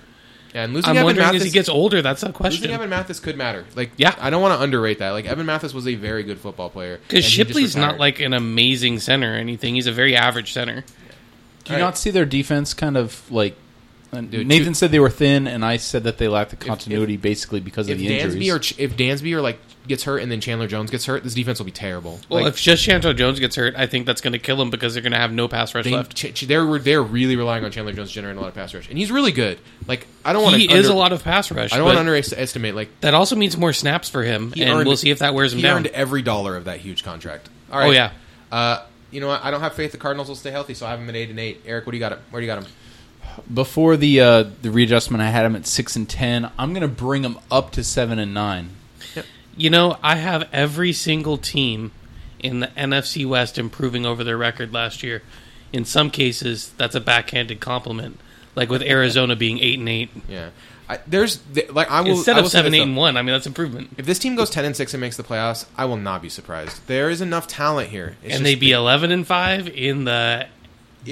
And losing I'm Evan wondering Mathis, as he gets older, that's a question. losing. Evan Mathis could matter. Like, Yeah. I don't want to underrate that. Like, Evan Mathis was a very good football player Because and he just Shipley's not like an amazing center or anything. He's a very average center. Do you All right. not see their defense kind of like? And Dude, Nathan two- said they were thin, and I said that they lacked the continuity basically because of if the Dansby injuries. or Ch- if Dansby or like gets hurt and then Chandler Jones gets hurt, this defense will be terrible. Well, like, if just Chanto Jones gets hurt, I think that's going to kill him because they're going to have no pass rush they, left. Ch- Ch- they're they're really relying on Chandler Jones generating a lot of pass rush, and he's really good. Like I don't want He to. is a lot of pass rush. I don't want to underestimate. Like that also means more snaps for him, he and earned- we'll see if that wears him he down. earned every dollar of that huge contract. All right. Oh yeah, Uh, you know what? I don't have faith the Cardinals will stay healthy, so I have them at eight and eight. Eric, what do you got? Him? Where do you got them? Before the uh, the readjustment, I had them at six and ten. I'm going to bring them up to seven and nine. You know, I have every single team in the NFC West improving over their record last year. In some cases, that's a backhanded compliment, like with Arizona being eight and eight Yeah, I, there's th- like I will instead I of will say seven, eight, though. and one. I mean, that's improvement. If this team goes ten and six and makes the playoffs, I will not be surprised. There is enough talent here, It's and just they be eleven and five in the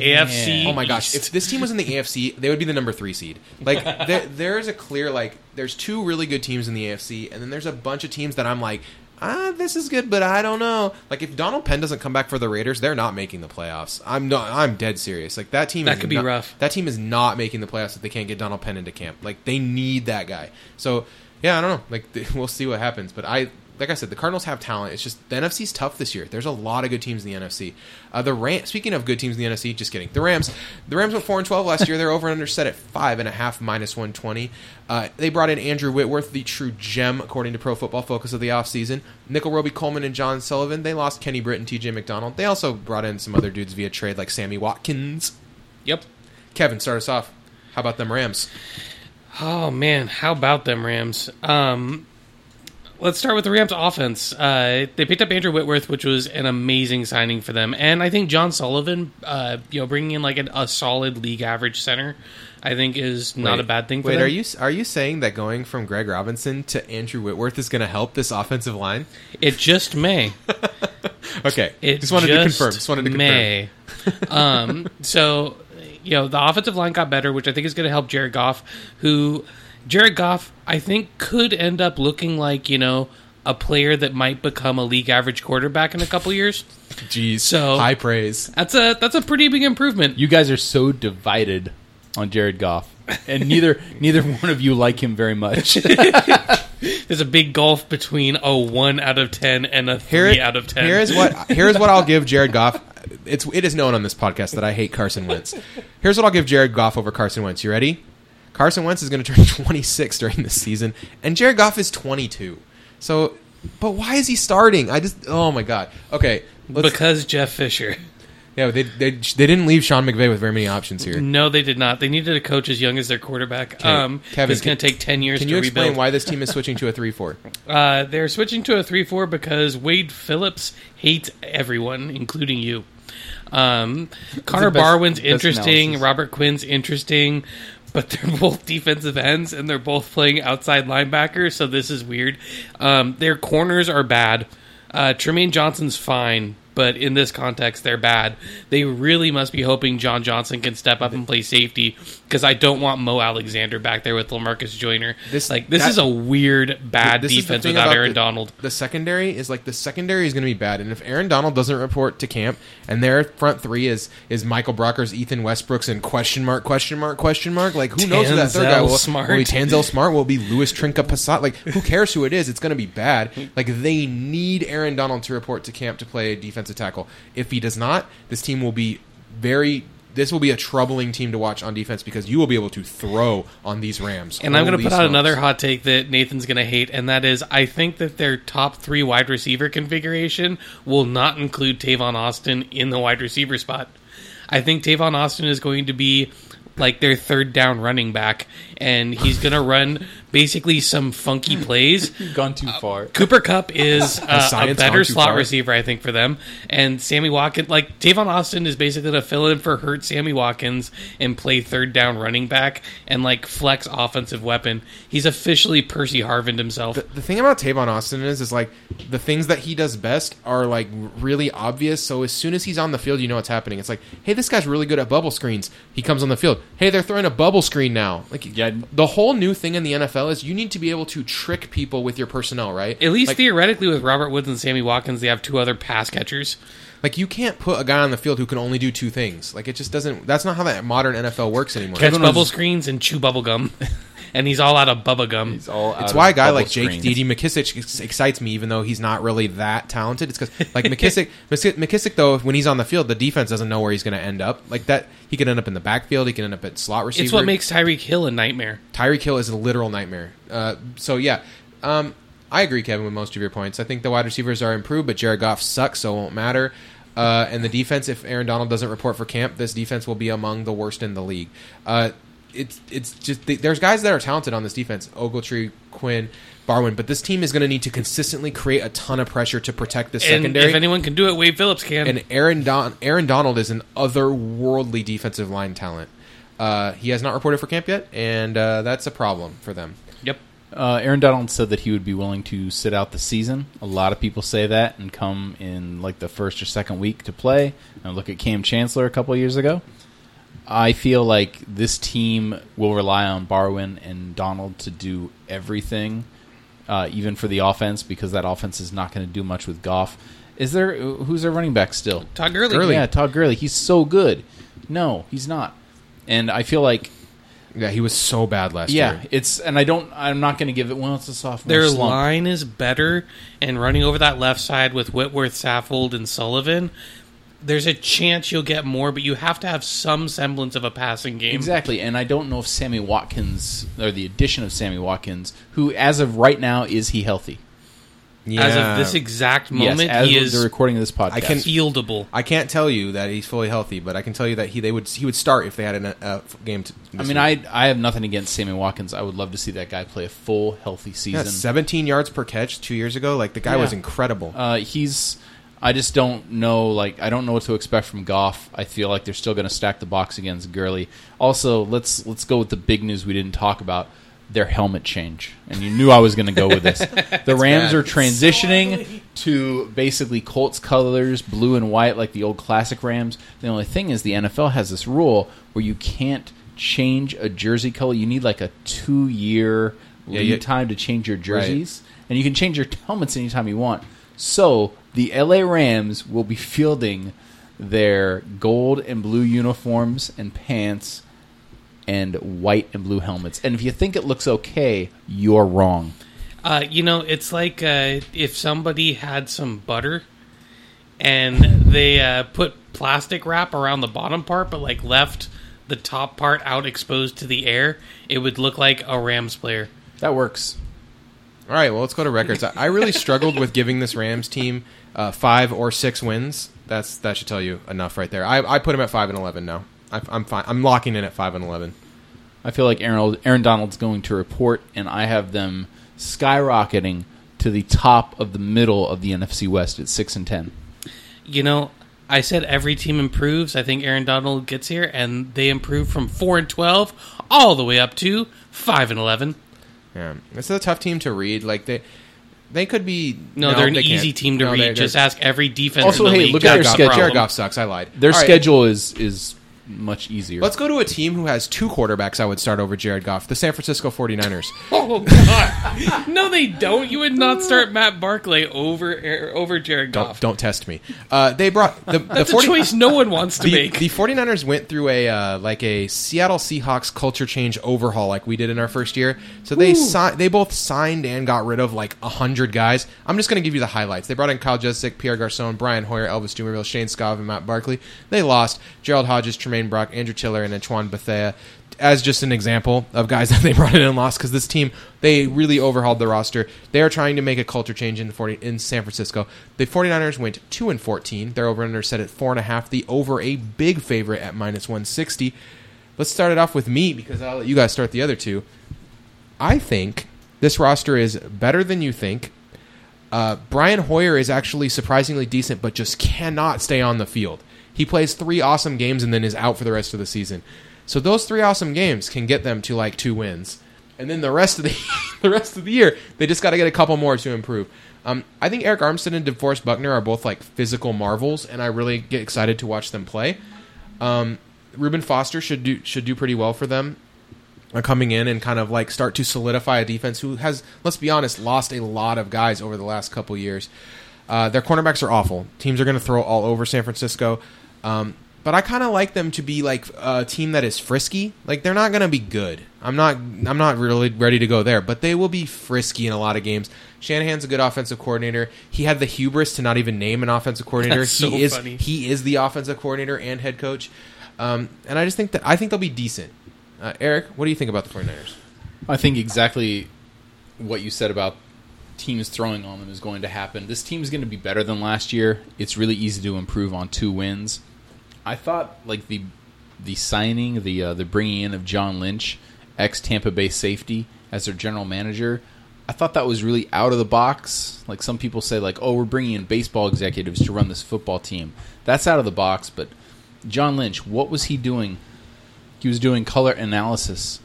AFC. Oh my gosh! If this team was in the AFC, they would be the number three seed. Like there, there's a clear like there's two really good teams in the AFC, and then there's a bunch of teams that I'm like, ah, this is good, but I don't know. Like if Donald Penn doesn't come back for the Raiders, they're not making the playoffs. I'm not. I'm dead serious. Like that team That is could be rough. That team is not making the playoffs if they can't get Donald Penn into camp. Like they need that guy. So yeah, I don't know. Like we'll see what happens, but I. Like I said, the Cardinals have talent. It's just the NFC's tough this year. There's a lot of good teams in the NFC. Uh, the Ram. Speaking of good teams in the NFC, just kidding. The Rams. The Rams went four and twelve last year. They're over and under set at five and a half minus one twenty. Uh, they brought in Andrew Whitworth, the true gem according to Pro Football Focus of the offseason. Nickell Robey-Coleman and John Sullivan. They lost Kenny Britt and T.J. McDonald. They also brought in some other dudes via trade like Sammy Watkins. Yep. Kevin, start us off. How about them Rams? Oh man, how about them Rams? Um, let's start with the Rams offense. Uh, they picked up Andrew Whitworth, which was an amazing signing for them, and I think John Sullivan, uh, you know, bringing in like an, a solid league average center, I think is not Wait, a bad thing for Wait, them. are you are you saying that going from Greg Robinson to Andrew Whitworth is going to help this offensive line? It just may. Okay, It just wanted to confirm. Just wanted to confirm. may. um, so, you know, the offensive line got better, which I think is going to help Jared Goff, who Jared Goff, I think, could end up looking like, you know, a player that might become a league average quarterback in a couple years. Jeez, So- high praise. That's a that's a pretty big improvement. You guys are so divided on Jared Goff, and neither neither one of you like him very much. There's a big gulf between a one out of ten and a Here, three out of ten. Here is what here is what I'll give Jared Goff. It's it is known on this podcast that I hate Carson Wentz. Here's what I'll give Jared Goff over Carson Wentz. You ready? Carson Wentz is going to turn 26 during this season, and Jared Goff is 22. So, but why is he starting? I just oh my god. Okay, because Jeff Fisher. yeah, they, they they didn't leave Sean McVay with very many options here. No, they did not. They needed a coach as young as their quarterback. Okay, Um, Kevin, it's going can- to take ten years Can to you explain rebuild. why this team is switching to a 3-4? Uh, they're switching to a 3 4 because Wade Phillips hates everyone, including you. Um, Connor best- Barwin's interesting. Robert Quinn's interesting. But they're both defensive ends and they're both playing outside linebackers, so this is weird. Um, their corners are bad. Uh, Trumaine Johnson's fine, but in this context, they're bad. They really must be hoping John Johnson can step up and play safety because I don't want Mo Alexander back there with Lamarcus Joyner. This- like this that- is a weird, bad This is the defense without about Aaron the- Donald. The secondary is like the secondary is going to be bad, and if Aaron Donald doesn't report to camp, and their front three is is Michael Brockers, Ethan Westbrooks, and question mark question mark question mark, like who knows who that third guy Tanzel will, Smart. will be? Tanzel Smart will be Louis Trinca-Pasat. Like who cares who it is? It's going to be bad. Like they need Aaron Donald to report to camp to play a defensive tackle. If he does not, this team will be very. This will be a troubling team to watch on defense because you will be able to throw on these Rams. And I'm going to put out smokes. another hot take that Nathan's going to hate, and that is I think that their top three wide receiver configuration will not include Tavon Austin in the wide receiver spot. I think Tavon Austin is going to be like their third down running back, and he's going to run basically some funky plays. Gone too far. Cooper Kupp is uh, a better slot far? receiver, I think, for them. And Sammy Watkins, like Tavon Austin, is basically to fill in for hurt Sammy Watkins and play third down running back and like flex offensive weapon. He's officially Percy Harvin himself. the, the thing about Tavon Austin is, is like the things that he does best are like really obvious. So as soon as he's on the field, you know what's happening. It's like, hey, this guy's really good at bubble screens. He comes on the field. Hey, they're throwing a bubble screen now. Like, Yeah. The whole new thing in the NFL is you need to be able to trick people with your personnel, right? At least like, theoretically, with Robert Woods and Sammy Watkins, they have two other pass catchers. like you can't put a guy on the field who can only do two things. Like it just doesn't. That's not how that modern NFL works anymore. Catch bubble screens and chew bubble gum. and he's all out of bubble gum. He's all out It's of why a guy bubble like Jake screens. D.D. McKissic ex- excites me, even though he's not really that talented. It's because like McKissic, McKissic, McKissic, though, when he's on the field, the defense doesn't know where he's going to end up. Like that, he could end up in the backfield. He can end up at slot receiver. It's what makes Tyreek Hill a nightmare. Tyreek Hill is a literal nightmare. Uh, so yeah, um, I agree, Kevin, with most of your points. I think the wide receivers are improved, but Jared Goff sucks, so it won't matter. Uh, and the defense, if Aaron Donald doesn't report for camp, this defense will be among the worst in the league. Uh, it's it's just there's guys that are talented on this defense, Ogletree, Quinn, Barwin, but this team is going to need to consistently create a ton of pressure to protect this And secondary. if anyone can do it, Wade Phillips can. and Aaron Don- Aaron Donald is an otherworldly defensive line talent. Uh, he has not reported for camp yet, and uh, that's a problem for them. yep. Uh, Aaron Donald said that he would be willing to sit out the season. A lot of people say that and come in like the first or second week to play. And look at Cam Chancellor a couple years ago. I feel like this team will rely on Barwin and Donald to do everything, uh, even for the offense, because that offense is not going to do much with Goff. Is there who's their running back still? Todd Gurley. Gurley. Yeah, Todd Gurley. He's so good. No, he's not. And I feel like Yeah, he was so bad last yeah, year. it's and I don't. I'm not going to give it. Well, it's a sophomore. Their slump. line is better, and running over that left side with Whitworth, Saffold, and Sullivan, there's a chance you'll get more, but you have to have some semblance of a passing game. Exactly, and I don't know if Sammy Watkins or the addition of Sammy Watkins, who as of right now is he healthy? Yeah. As of this exact moment, yes, as he of is the recording of this podcast. I can- fieldable. I can't tell you that he's fully healthy, but I can tell you that he they would he would start if they had a uh, game. To, I mean, I I have nothing against Sammy Watkins. I would love to see that guy play a full healthy yeah, season. 17 yards per catch two years ago. Like the guy Yeah. was incredible. Uh, he's. I just don't know. Like, I don't know what to expect from Goff. I feel like they're still going to stack the box against Gurley. Also, let's let's go with the big news we didn't talk about: their helmet change. And you knew I was going to go with this. The Rams bad. are transitioning to basically Colts colors, blue and white, like the old classic Rams. The only thing is, the NFL has this rule where you can't change a jersey color. You need like a two-year Yeah, lead you- time to change your jerseys and you can change your helmets anytime you want. So the LA Rams will be fielding their gold and blue uniforms and pants and white and blue helmets. And if you think it looks okay, you're wrong. Uh, you know, it's like uh, if somebody had some butter and they uh, put plastic wrap around the bottom part, but like left the top part out exposed to the air, it would look like a Rams player. That works. All right, well, let's go to records. I, I really struggled with giving this Rams team uh, five or six wins. That's that should tell you enough right there. I, I put him at five and eleven now. I, I'm fine. I'm locking in at five and eleven. I feel like Aaron, Aaron Donald's going to report, and I have them skyrocketing to the top of the middle of the NFC West at six and ten. You know, I said every team improves. I think Aaron Donald gets here, and they improve from four and twelve all the way up to five and eleven. Yeah, this is a tough team to read. Like they, they could be. No, they're an they easy can't. team to No, read. they're- Just they're- ask every defense. Also, in the hey, league. look at their Goff schedule. Jared. Goff sucks. I lied. Their All right, schedule is is much easier. Let's go to a team who has two quarterbacks. I would start over Jared Goff. The San Francisco 49ers. Oh God! no, they don't. You would not start Matt Barkley over over Jared don't Goff. don't test me. Uh, they brought the, That's the 40, a choice no one wants to the, make. the 49ers went through a uh, like a Seattle Seahawks culture change overhaul like we did in our first year. So they si- they both signed and got rid of like hundred guys. I'm just going to give you the highlights. They brought in Kyle Juszczyk, Pierre Garcon, Brian Hoyer, Elvis Dumervil, Shane Scott, and Matt Barkley. They lost Gerald Hodges, Tramaine Brock, Andrew Tiller, and Antoine Bethea as just an example of guys that they brought in and lost because this team they really overhauled the roster. They are trying to make a culture change in 40, in San Francisco. The 49ers went 2 and 14. Their over under set at 4.5. The over a big favorite at minus 160. Let's start it off with me because I'll let you guys start the other two. I think this roster is better than you think. Uh, Brian Hoyer is actually surprisingly decent, but just cannot stay on the field. He plays three awesome games and then is out for the rest of the season. So those three awesome games can get them to like two wins, and then the rest of the the rest of the year they just got to get a couple more to improve. Um, I think Arik Armstead and DeForest Buckner are both like physical marvels, and I really get excited to watch them play. Um, Reuben Foster should do should do pretty well for them coming in and kind of like start to solidify a defense who has, let's be honest, lost a lot of guys over the last couple years. Uh, their cornerbacks are awful. Teams are going to throw all over San Francisco. Um, but I kind of like them to be like a team that is frisky. Like they're not going to be good. I'm not. I'm not really ready to go there. But they will be frisky in a lot of games. Shanahan's a good offensive coordinator. He had the hubris to not even name an offensive coordinator. That's he so is. funny. He is the offensive coordinator and head coach. Um, and I just think that I think they'll be decent. Uh, Eric, what do you think about the 49ers? I think exactly what you said about teams throwing on them is going to happen. This team is going to be better than last year. It's really easy to improve on two wins. I thought like the the signing, the uh, the bringing in of John Lynch, ex Tampa Bay safety, as their general manager. I thought that was really out of the box. Like some people say, like, oh, we're bringing in baseball executives to run this football team. That's out of the box. But John Lynch, what was he doing? He was doing color analysis.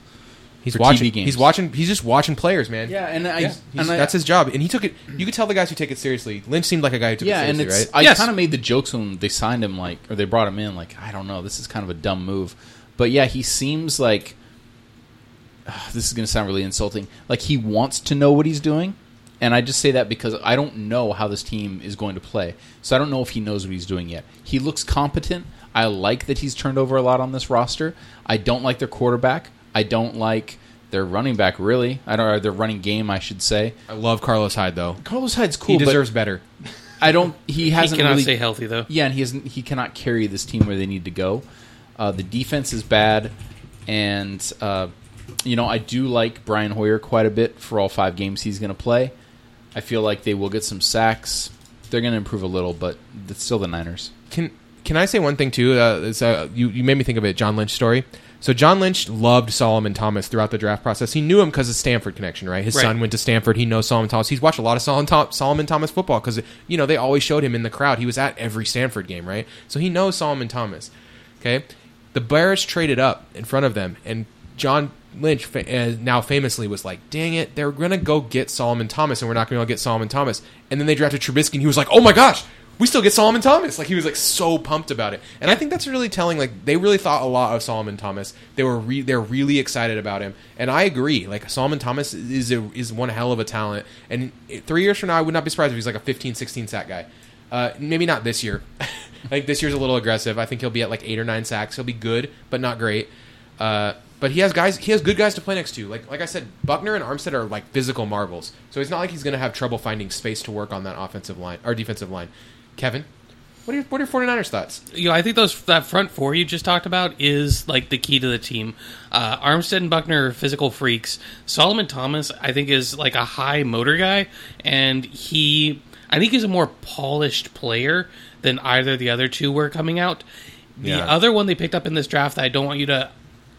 He's watching. TV games. He's watching. He's just watching players, man. Yeah, and I, He's- and I that's his job, and he took it. You could tell the guys who take it seriously. Lynch seemed like a guy who took yeah, it and seriously, right? I Yes. kind of made the jokes when they signed him, like, or they brought him in, like, I don't know, this is kind of a dumb move, but yeah, he seems like this is going to sound really insulting. Like he wants to know what he's doing, and I just say that because I don't know how this team is going to play, so I don't know if he knows what he's doing yet. He looks competent. I like that he's turned over a lot on this roster. I don't like their quarterback. I don't like their running back really. I don't or their running game, I should say. I love Carlos Hyde though. Carlos Hyde's cool, he but deserves better. I don't. He He hasn't cannot really stay healthy though. yeah, and he hasn't. He cannot carry this team where they need to go. Uh, the defense is bad, and uh, you know I do like Brian Hoyer quite a bit for all five games he's going to play. I feel like they will get some sacks. They're going to improve a little, but it's still the Niners. Can Can I say one thing too? Uh, uh, you you made me think of it. John Lynch story. So John Lynch loved Solomon Thomas throughout the draft process. He knew him because of Stanford connection, right? His Right. son went to Stanford. He knows Solomon Thomas. He's watched a lot of Solomon, Thom- Solomon Thomas football because you know they always showed him in the crowd. He was at every Stanford game, right? So he knows Solomon Thomas. Okay, the Bears traded up in front of them, and John Lynch fa- uh, now famously was like, "Dang it, they're gonna go get Solomon Thomas, and we're not gonna get Solomon Thomas." And then they drafted Trubisky, and he was like, "Oh my gosh." We still get Solomon Thomas. Like he was like so pumped about it, and I think that's really telling. Like they really thought a lot of Solomon Thomas. They were re- they're really excited about him, and I agree. Like Solomon Thomas is a, is one hell of a talent, and three years from now, I would not be surprised if he's like a 15, 16 sack guy. Uh, maybe not this year. I think this year's a little aggressive. I think he'll be at like eight or nine sacks. He'll be good, but not great. Uh, but he has guys. He has good guys to play next to. Like like I said, Buckner and Armstead are like physical marvels. So it's not like he's going to have trouble finding space to work on that offensive line or defensive line. Kevin, what are your, what are your 49ers thoughts? you know, I think those that front four you just talked about is like the key to the team. Uh, Armstead and Buckner are physical freaks. Solomon Thomas, I think, is like a high motor guy, and he, I think, he's a more polished player than either the other two were coming out. The Yeah. other one they picked up in this draft that I don't want you to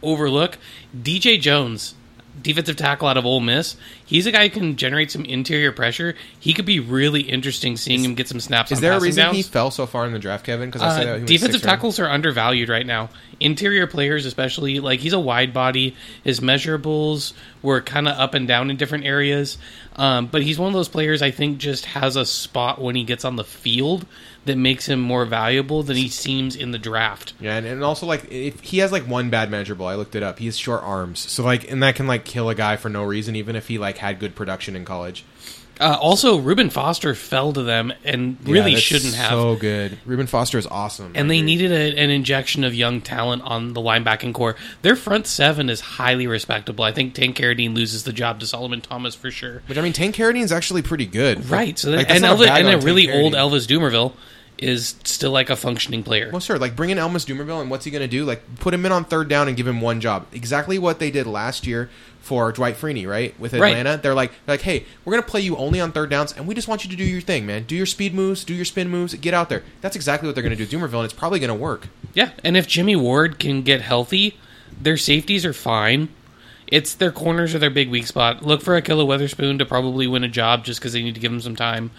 overlook, DJ Jones. Defensive tackle out of Ole Miss. He's a guy who can generate some interior pressure. He could be really interesting seeing him get some snaps. Is on there a reason downs. he fell so far in the draft, Kevin? Because I said Uh, he was defensive sixth round. tackles are undervalued right now. Interior players, especially, like he's a wide body. His measurables were kind of up and down in different areas, um, but he's one of those players I think just has a spot when he gets on the field that makes him more valuable than he seems in the draft. Yeah, and, and also like if he has like one bad measurable, I looked it up. He has short arms, so like, and that can like kill a guy for no reason, even if he like had good production in college. Uh, also, Reuben Foster fell to them and really Yeah, shouldn't have. So good. Reuben Foster is awesome, and I they agree. needed a, an injection of young talent on the linebacking core. Their front seven is highly respectable. I think Tank Carradine loses the job to Solomon Thomas for sure. Which I mean, Tank Carradine's actually pretty good, Right. So that, that's and Elvis, bad and a really old. Elvis Dumervil is still like a functioning player. Well, sure. Like bring in Elvis Dumervil, and what's he going to do? Like put him in on third down and give him one job. Exactly what they did last year for Dwight Freeney, right? With Right. Atlanta, they're like, they're like, hey, we're going to play you only on third downs, and we just want you to do your thing, man. Do your speed moves, do your spin moves, get out there. That's exactly what they're going to do with Dumervil, and it's probably going to work. Yeah, and if Jimmy Ward can get healthy, their safeties are fine. It's their corners are their big weak spot. Look for Ahkello Witherspoon to probably win a job just because they need to give him some time,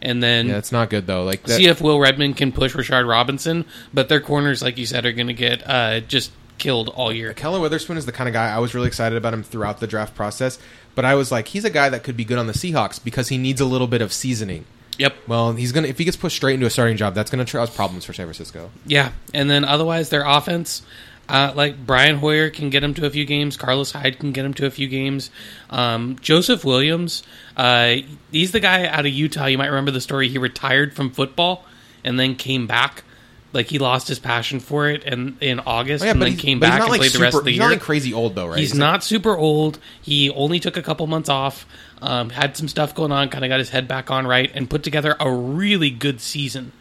and then Yeah, it's not good though. Like that, see if Will Redmond can push Rashard Robinson. But their corners, like you said, are going to get uh, just killed all year. Ahkello Witherspoon is the kind of guy I was really excited about him throughout the draft process. But I was like, he's a guy that could be good on the Seahawks because he needs a little bit of seasoning. Yep. Well, he's gonna if he gets pushed straight into a starting job, that's gonna cause problems for San Francisco. Yeah, and then otherwise their offense, uh, like Brian Hoyer can get him to a few games, Carlos Hyde can get him to a few games, um, Joseph Williams, uh, he's the guy out of Utah. You might remember the story. He retired from football and then came back. Like he lost his passion for it, and in August, Oh, yeah, and but then came back and like played super, the rest of the he's year. not like crazy old though, right? He's not super old. He only took a couple months off, um, had some stuff going on, kind of got his head back on right, and put together a really good season.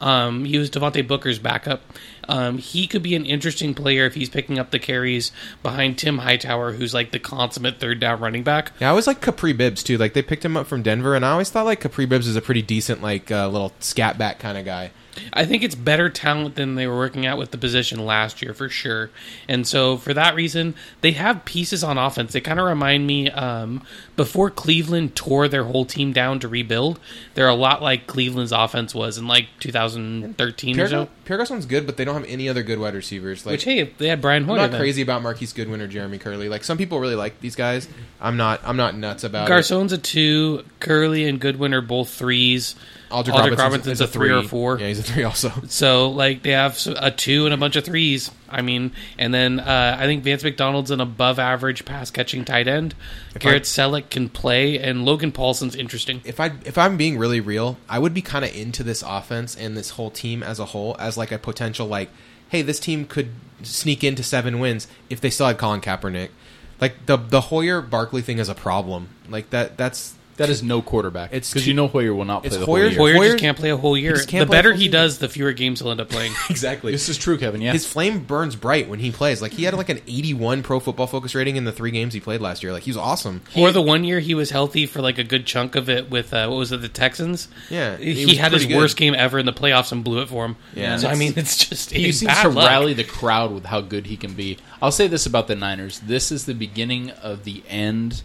Um, he was Devontae Booker's backup. Um, he could be an interesting player if he's picking up the carries behind Tim Hightower, who's like the consummate third down running back. Yeah, I was like Kapri Bibbs too. Like they picked him up from Denver, and I always thought like Kapri Bibbs is a pretty decent like uh, little scat back kind of guy. I think it's better talent than they were working out with the position last year for sure. And so for that reason, they have pieces on offense. They kind of remind me um, before Cleveland tore their whole team down to rebuild. They're a lot like Cleveland's offense was in like 2013 or Pierre, so. Pierre Garcon's good, but they don't have any other good wide receivers. Like Which hey, if they had Brian Hoyer. I'm not crazy about Marquise Goodwin or Jeremy Kerley. Like some people really like these guys. I'm not. I'm not nuts about it. Garcon's a two. Kerley and Goodwin are both threes. Aldrick, Aldrick Robinson's, Robinson's a three or four. Yeah, he's a three also. So like they have a two and a bunch of threes. I mean, and then uh, I think Vance McDonald's an above average pass catching tight end. If Garrett I- Celek can play, and Logan Paulson's interesting. If I if I'm being really real, I would be kind of into this offense and this whole team as a whole as like a potential like, hey, this team could sneak into seven wins if they still had Colin Kaepernick. Like the the Hoyer Barkley thing is a problem. Like that that's That is no quarterback. It's because you know Hoyer will not play it's the Hoyer- whole year. Hoyer Hoyer- just can't play a whole year. The better he does, the fewer games he'll end up playing. exactly. This is true, Kevin. Yeah, His flame burns bright when he plays. Like he had like an 81 Pro Football Focus rating in the three games he played last year. Like he was awesome. or the one year he was healthy for like a good chunk of it with uh, what was it, the Texans? Yeah, he he, had his good. worst game ever in the playoffs and blew it for him. Yeah. so I mean, it's just he seems bad to luck. rally the crowd with how good he can be. I'll say this about the Niners: this is the beginning of the end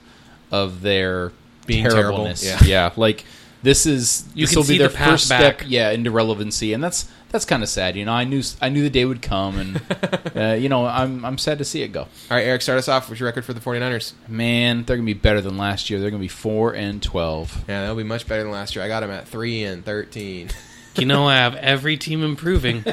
of their Being terrible. terribleness. Yeah. yeah, like this is You this can will see be their the first back. step, yeah, into relevancy, and that's that's kind of sad. You know, I knew I knew the day would come, and uh, you know, I'm I'm sad to see it go. All right, Eric, start us off. What's your record for the 49ers? Man, they're gonna be better than last year. They're gonna be four and twelve. Yeah, that'll be much better than last year. I got them at three and 13. You know, I have every team improving,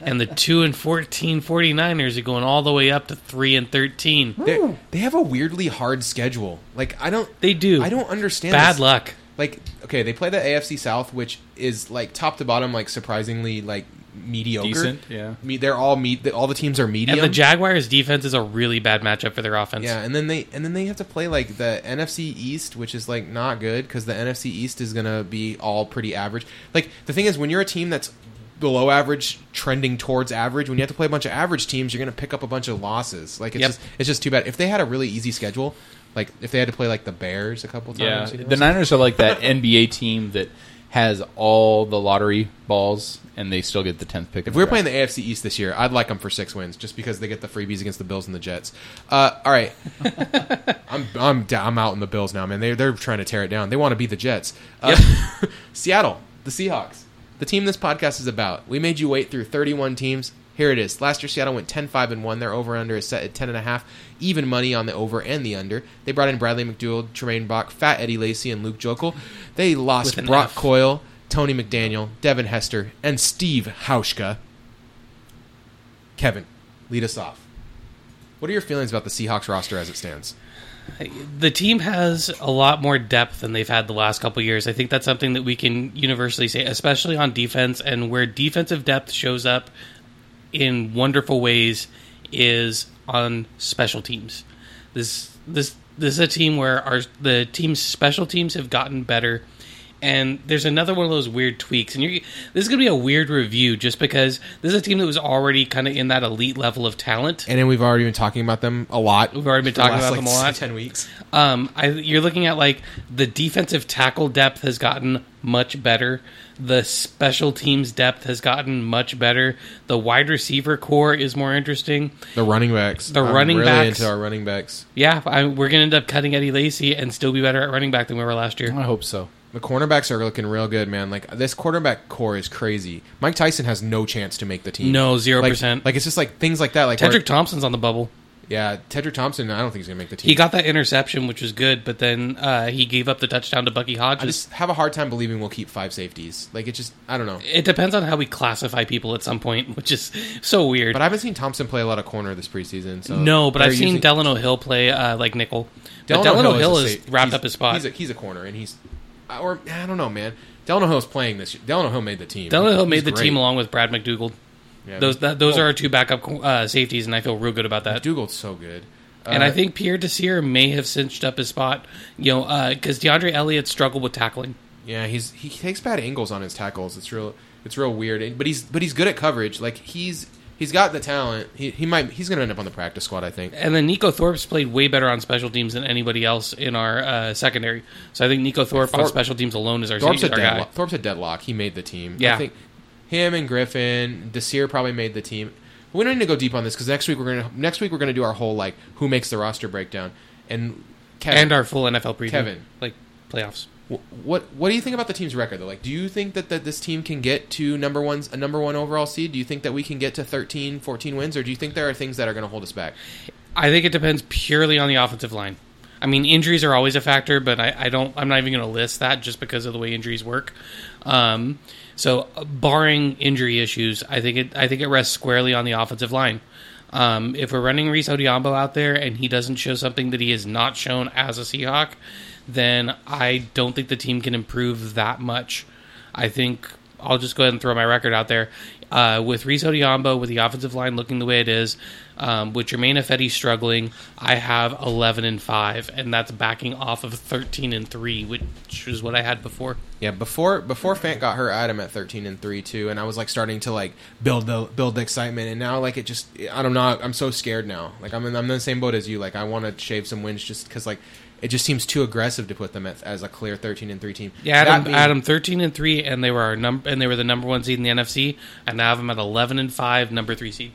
and the 2 and 14 49ers are going all the way up to 3 and 13. they they have a weirdly hard schedule. Like I don't They do. I don't understand Bad this. luck. Like okay, they play the AFC South, which is like top to bottom, like surprisingly like mediocre. Decent, yeah. Me, they're all meet. All the teams are medium. And the Jaguars' defense is a really bad matchup for their offense. Yeah, and then they and then they have to play like the NFC East, which is like not good because the NFC East is gonna be all pretty average. Like the thing is, when you're a team that's below average, trending towards average, when you have to play a bunch of average teams, you're gonna pick up a bunch of losses. Like it's Yep. just it's just too bad. If they had a really easy schedule, like if they had to play like the Bears a couple Yeah, times, you know, the Niners are like that NBA team that has all the lottery balls, and they still get the tenth pick. If we're playing the AFC East this year, I'd like them for six wins, just because they get the freebies against the Bills and the Jets. Uh, all right, I'm I'm da- I'm out in the Bills now, man. They they're trying to tear it down. They want to be the Jets. Uh, Seattle, the Seahawks, the team this podcast is about. We made you wait through 31 teams. Here it is. Last year, Seattle went 10-5 and one. Their over under is set at 10 and a half. Even money on the over and the under. They brought in Bradley McDougald, Tremaine Bach, Fat Eddie Lacy, and Luke Joeckel. They lost Brock F. Coyle, Tony McDaniel, Devin Hester, and Steve Hauschka. Kevin, lead us off. What are your feelings about the Seahawks roster as it stands? the team has a lot more depth than they've had the last couple years. I think that's something that we can universally say, especially on defense and where defensive depth shows up in wonderful ways is on special teams. This this this is a team where our the team's special teams have gotten better. And there's another one of those weird tweaks, and you're, this is going to be a weird review, just because this is a team that was already kind of in that elite level of talent. And then we've already been talking about them a lot. We've already been for the talking last, about like, them a lot. Ten weeks. Um, I, you're looking at like the defensive tackle depth has gotten much better. The special teams depth has gotten much better. The wide receiver core is more interesting. The running backs. The I'm running really backs. into our running backs. Yeah, I, we're gonna end up cutting Eddie Lacy and still be better at running back than we were last year. I hope so. The cornerbacks are looking real good, man. Like this quarterback core is crazy. Mike Tyson has no chance to make the team. No, zero Like- percent. Like it's just like things like that. Like where- Tedrick Thompson's on the bubble. yeah, Tedrick Thompson. I don't think he's gonna make the team. He got that interception, which was good, but then uh, he gave up the touchdown to Bucky Hodges. I just have a hard time believing we'll keep five safeties. Like it just, I don't know. it depends on how we classify people at some point, which is so weird. But I haven't seen Thompson play a lot of corner this preseason. So no, but I've seen using- Delano Hill play uh, like nickel. But Delano Delano Hill Hill is has wrapped he's- up his spot. He's a, he's a corner, and he's or I don't know, man. Delano Hill's playing this. year. Delano Hill made the team. Delano made the great. team along with Brad McDougald. Yeah, Those that, those well, are our two backup uh, safeties, and I feel real good about that. Dougal's so good. and Uh, I think Pierre Desir may have cinched up his spot, you know, because DeAndre Elliott struggled with tackling. yeah, he's he takes bad angles on his tackles. It's real. it's real weird. But he's but he's good at coverage. Like he's he's got the talent. He, he might he's gonna end up on the practice squad. I think. And then Neiko Thorpe's played way better on special teams than anybody else in our uh, secondary. So I think Neiko Thorpe, on special teams alone is our, Thorpe's is our guy. Thorpe's a deadlock. He made the team. Yeah. I think him and Griffin, Desir probably made the team. We don't need to go deep on this because next week we're gonna next week we're gonna do our whole like who makes the roster breakdown and Kevin. And our full NFL preview. Kevin. Like playoffs. Wh- What what do you think about the team's record though? Like, do you think that, that this team can get to number one's a number one overall seed? Do you think that we can get to 13, 14 wins, or do you think there are things that are going to hold us back? I think it depends purely on the offensive line. I mean, injuries are always a factor, but I, I don't. I'm not even going to list that just because of the way injuries work. Um, so, barring injury issues, I think it. I think it rests squarely on the offensive line. Um, if we're running Rees Odhiambo out there and he doesn't show something that he has not shown as a Seahawk, then I don't think the team can improve that much. I think I'll just go ahead and throw my record out there. Uh, with Rees Odhiambo, with the offensive line looking the way it is, um, with Germain Ifedi struggling, I have 11 and 5, and that's backing off of 13 and 3, which is what I had before. Yeah, before before Fant got hurt, I had him at thirteen and three too, and I was like starting to like build the build the excitement, and now like it just I don't know, I'm so scared now. Like I'm in, I'm in the same boat as you. Like I want to shave some wins just because like it just seems too aggressive to put them at, as a clear thirteen and three team. Yeah, Adam, being- Adam 13 and 3, and they were our num- and they were the number one seed in the NFC, and now have them at 11 and 5, number three seed.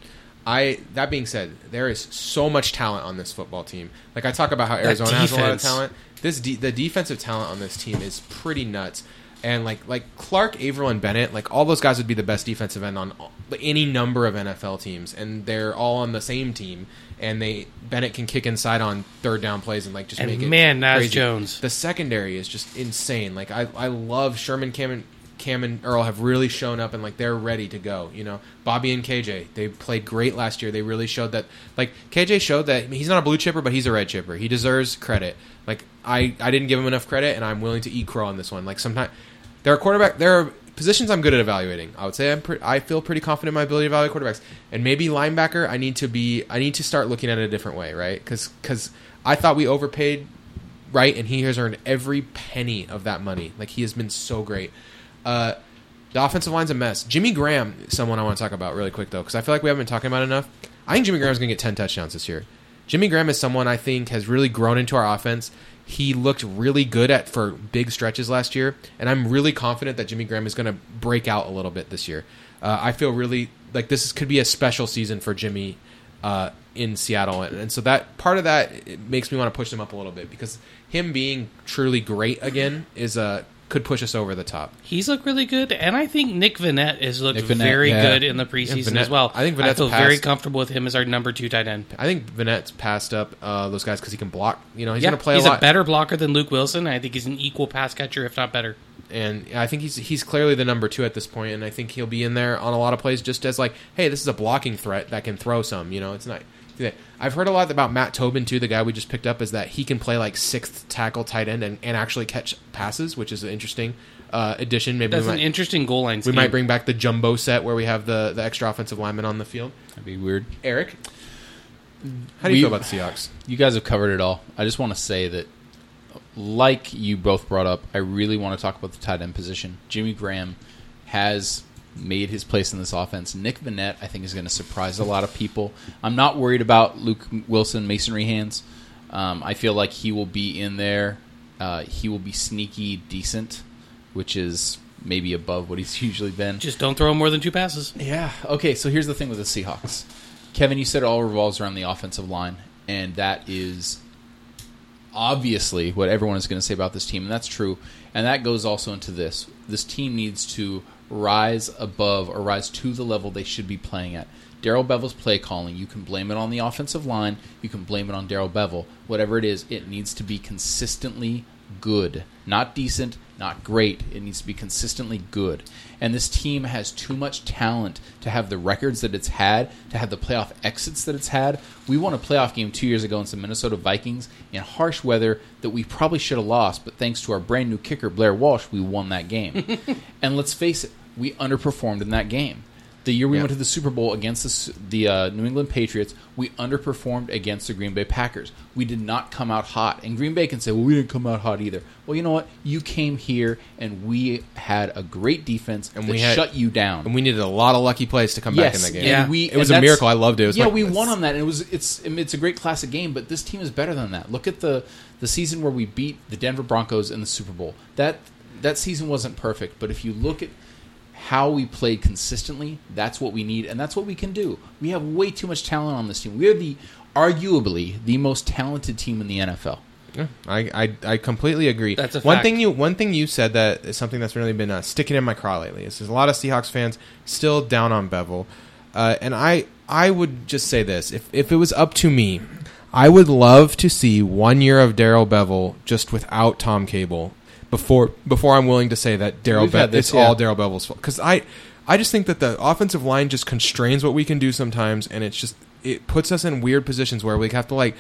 I that being said, there is so much talent on this football team. Like I talk about how Arizona has a lot of talent. This de- the defensive talent on this team is pretty nuts. And like like Clark, Avril, and Bennett, like all those guys would be the best defensive end on all- any number of NFL teams, and they're all on the same team. And they Bennett can kick inside on third down plays and like just And make it. man, Naz crazy. Jones. The secondary is just insane. Like I I love Sherman, Cam, and, Cam and Earl have really shown up and like they're ready to go. You know, Bobby and KJ they played great last year. They really showed that. Like KJ showed that he's not a blue chipper, but he's a red chipper. He deserves credit. Like I I didn't give him enough credit, and I'm willing to eat crow on this one. Like sometimes there are quarterback there are positions I'm good at evaluating. I would say I'm pre- I feel pretty confident in my ability to evaluate quarterbacks, and maybe linebacker. I need to be I need to start looking at it a different way, right? Because I thought we overpaid right? And he has earned every penny of that money. Like he has been so great. Uh, the offensive line's a mess. Jimmy Graham, someone I want to talk about really quick though, because I feel like we haven't been talking about enough. I think Jimmy Graham's going to get ten touchdowns this year. Jimmy Graham is someone I think has really grown into our offense. He looked really good at for big stretches last year, and I'm really confident that Jimmy Graham is going to break out a little bit this year. Uh, I feel really like this is, could be a special season for Jimmy uh, in Seattle, and, and so that part of that makes me want to push him up a little bit because him being truly great again is uh, could push us over the top. He's looked really good, and I think Nick Vannett has looked Nick Vannett, very yeah. good in the preseason Vannett- as well. I think I Vannett's feel very comfortable with him as our number two tight end. I think Vannett's passed up uh, those guys because he can block. You know, he's yeah, going to play a lot. he's a a, better blocker than Luke Wilson. I think he's an equal pass catcher, if not better. and I think he's he's clearly the number two at this point, and I think he'll be in there on a lot of plays just as like, hey, this is a blocking threat that can throw some. You know, it's not. I've heard a lot about Matt Tobin too. The guy we just picked up is that he can play like sixth tackle, tight end, and, and actually catch passes, which is an interesting uh, addition. Maybe That's we an might, interesting goal line. we might bring back the jumbo set where we have the the extra offensive lineman on the field. That'd be weird. Eric, how do you We- feel about the Seahawks? You guys have covered it all. I just want to say that, like you both brought up, I really want to talk about the tight end position. Jimmy Graham has made his place in this offense. Nick Vannett, I think, is going to surprise a lot of people. I'm not worried about Luke Wilson masonry hands. Um, I feel like he will be in there. Uh, he will be sneaky decent, which is maybe above what he's usually been. Just don't throw him more than two passes. Yeah. Okay. So here's the thing with the Seahawks, Kevin. You said it all revolves around the offensive line, and that is obviously what everyone is going to say about this team, and that's true. And that goes also into this. This team needs to rise above or rise to the level they should be playing at. Darrell Bevell's play calling, you can blame it on the offensive line, you can blame it on Daryl Bevel. Whatever it is, it needs to be consistently good. Not decent, not great. It needs to be consistently good. And this team has too much talent to have the records that it's had, to have the playoff exits that it's had. We won a playoff game two years ago in some Minnesota Vikings in harsh weather that we probably should have lost, but thanks to our brand new kicker, Blair Walsh, we won that game. and let's face it, we underperformed in that game. The year we Yeah. went to the Super Bowl against the, the uh, New England Patriots, we underperformed against the Green Bay Packers. We did not come out hot. And Green Bay can say, well, we didn't come out hot either. Well, you know what? You came here and we had a great defense And that we had- shut you down. And we needed a lot of lucky plays to come back in that game. Yeah. we, It was a miracle. I loved it. It was yeah, my- we won on that, and it was it's it's a great classic game. But this team is better than that. Look at the the season where we beat the Denver Broncos in the Super Bowl. That that season wasn't perfect, but if you look at how we played consistently, that's what we need, and that's what we can do. We have way too much talent on this team. We are the arguably the most talented team in the NFL. Yeah, I, I I completely agree. That's a fact. one thing you one thing you said that is something that's really been uh, sticking in my craw lately. Is there's a lot of Seahawks fans still down on Bevell, uh, and I I would just say this: if if it was up to me, I would love to see one year of Darrell Bevell just without Tom Cable before before I'm willing to say that Daryl Be- this, it's all. Darrell Bevell's fault because I I just think that the offensive line just constrains what we can do sometimes, and it's just it puts us in weird positions where we have to like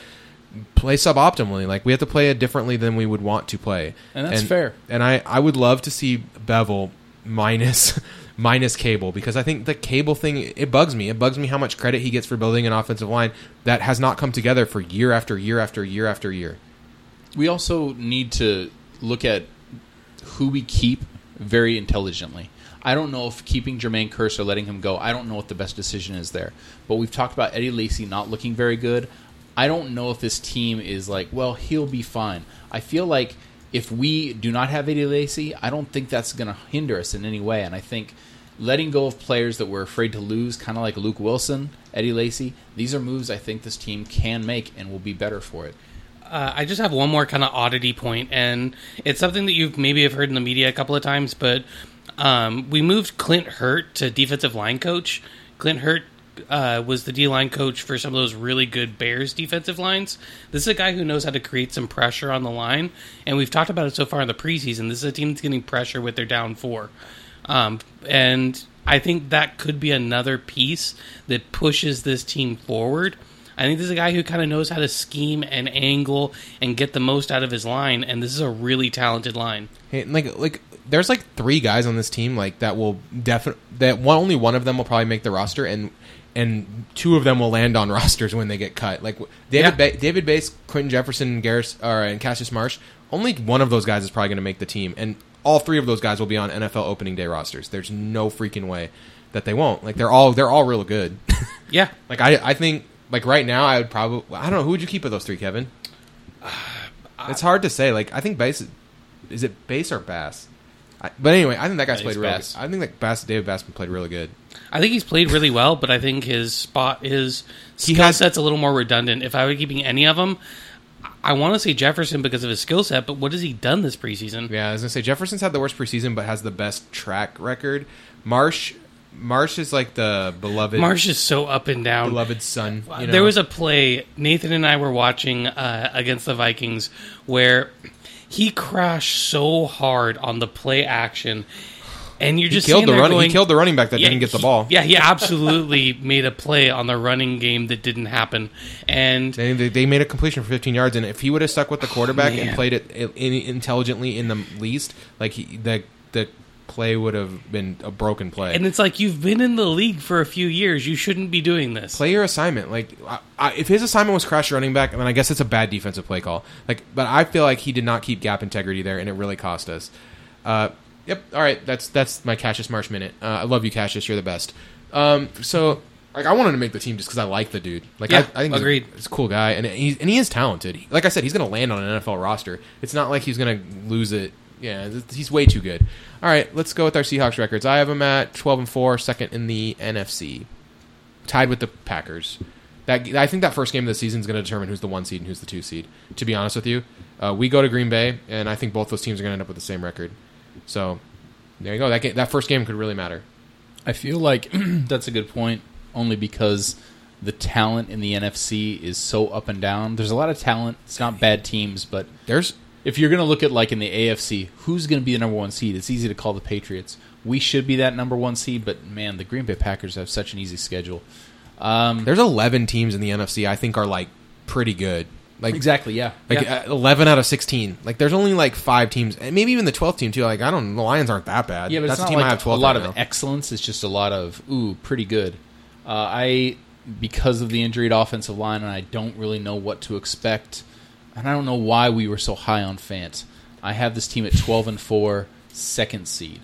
play suboptimally. Like we have to play it differently than we would want to play, And that's fair. And I I would love to see Bevell minus minus Cable because I think the Cable thing it bugs me. It bugs me how much credit he gets for building an offensive line that has not come together for year after year after year after year. We also need to look at who we keep very intelligently. I don't know if keeping Jermaine Kearse or letting him go, I don't know what the best decision is there. But we've talked about Eddie Lacy not looking very good. I don't know if this team is like, well, he'll be fine. I feel like if we do not have Eddie Lacy, I don't think that's going to hinder us in any way. And I think letting go of players that we're afraid to lose, kind of like Luke Wilson, Eddie Lacy, these are moves I think this team can make and will be better for it. Uh, I just have one more kind of oddity point, and it's something that you've maybe have heard in the media a couple of times, but um, we moved Clint Hurtt to defensive line coach. Clint Hurtt uh, was the D line coach for some of those really good Bears defensive lines. This is a guy who knows how to create some pressure on the line, and we've talked about it so far in the preseason. This is a team that's getting pressure with their down four, um, and I think that could be another piece that pushes this team forward. I think this is a guy who kind of knows how to scheme and angle and get the most out of his line, and this is a really talented line. Hey, like like there's like three guys on this team like that will definitely that one only one of them will probably make the roster and and two of them will land on rosters when they get cut. Like David Yeah. ba- David Bass, Quentin Jefferson, Garris, or and Cassius Marsh. Only one of those guys is probably going to make the team, and all three of those guys will be on NFL opening day rosters. There's no freaking way that they won't. Like they're all they're all real good. Yeah, like I I think like right now I would probably I don't know who would you keep of those three, Kevin. It's hard to say. Like I think Bass is it Bass or Bass. I, but anyway, I think that guy's played really. Bass. Good. I think that Bass David Bassman played really good. I think he's played really well, but I think his spot, his He skill has- set's a little more redundant. If I were keeping any of them, I want to say Jefferson because of his skill set, but what has he done this preseason? Yeah, I was gonna say Jefferson's had the worst preseason, but has the best track record. Marsh, Marsh is like the beloved, Marsh is so up and down. beloved son. You know? There was a play Nathan and I were watching uh, against the Vikings where he crashed so hard on the play action, and you're he just killed the running. going- he killed the running back that Yeah, didn't get the he- ball. Yeah, he absolutely made a play on the running game that didn't happen, and They, they, made a completion for 15 yards, and if he would have stuck with the quarterback and played it intelligently in the least, like he, the the play would have been a broken play. and it's like you've been in the league for a few years. You shouldn't be doing this. play your assignment. Like, I, I, if his assignment was crash running back, then I guess it's a bad defensive play call. Like, but I feel like he did not keep gap integrity there, and it really cost us. Uh, yep. All right. That's that's my Cassius Marsh minute. Uh, I love you, Cassius. You're the best. Um, so. Like I wanted to make the team just because I like the dude. Like Yeah, I, I think he's a- agreed. He's a cool guy, and he's and he is talented. Like I said, he's going to land on an NFL roster. It's not like he's going to lose it. Yeah, th- he's way too good. All right, let's go with our Seahawks records. I have him at twelve and four, second in the NFC tied with the Packers. That I think that first game of the season is going to determine who's the one seed and who's the two seed. To be honest with you, uh, we go to Green Bay, and I think both those teams are going to end up with the same record. So there you go. That ga- that first game could really matter. I feel like that's a good point, only because the talent in the NFC is so up and down. There's a lot of talent. It's not bad teams, but There's if you're going to look at like in the AFC, who's going to be the number one seed? It's easy to call the Patriots. We should be that number one seed, but man, the Green Bay Packers have such an easy schedule. Um, there's 11 teams in the NFC I think are like pretty good. Like exactly. Yeah. like Yeah. uh, eleven out of sixteen. Like there's only like five teams, and maybe even the twelfth team too. Like I don't, the Lions aren't that bad. Yeah, but that's it's the not team I like have twelve. a lot right of now. excellence. It's just a lot of ooh, pretty good. Uh, I because of the injured offensive line, and I don't really know what to expect, and I don't know why we were so high on Fant. I have this team at twelve and four, second seed.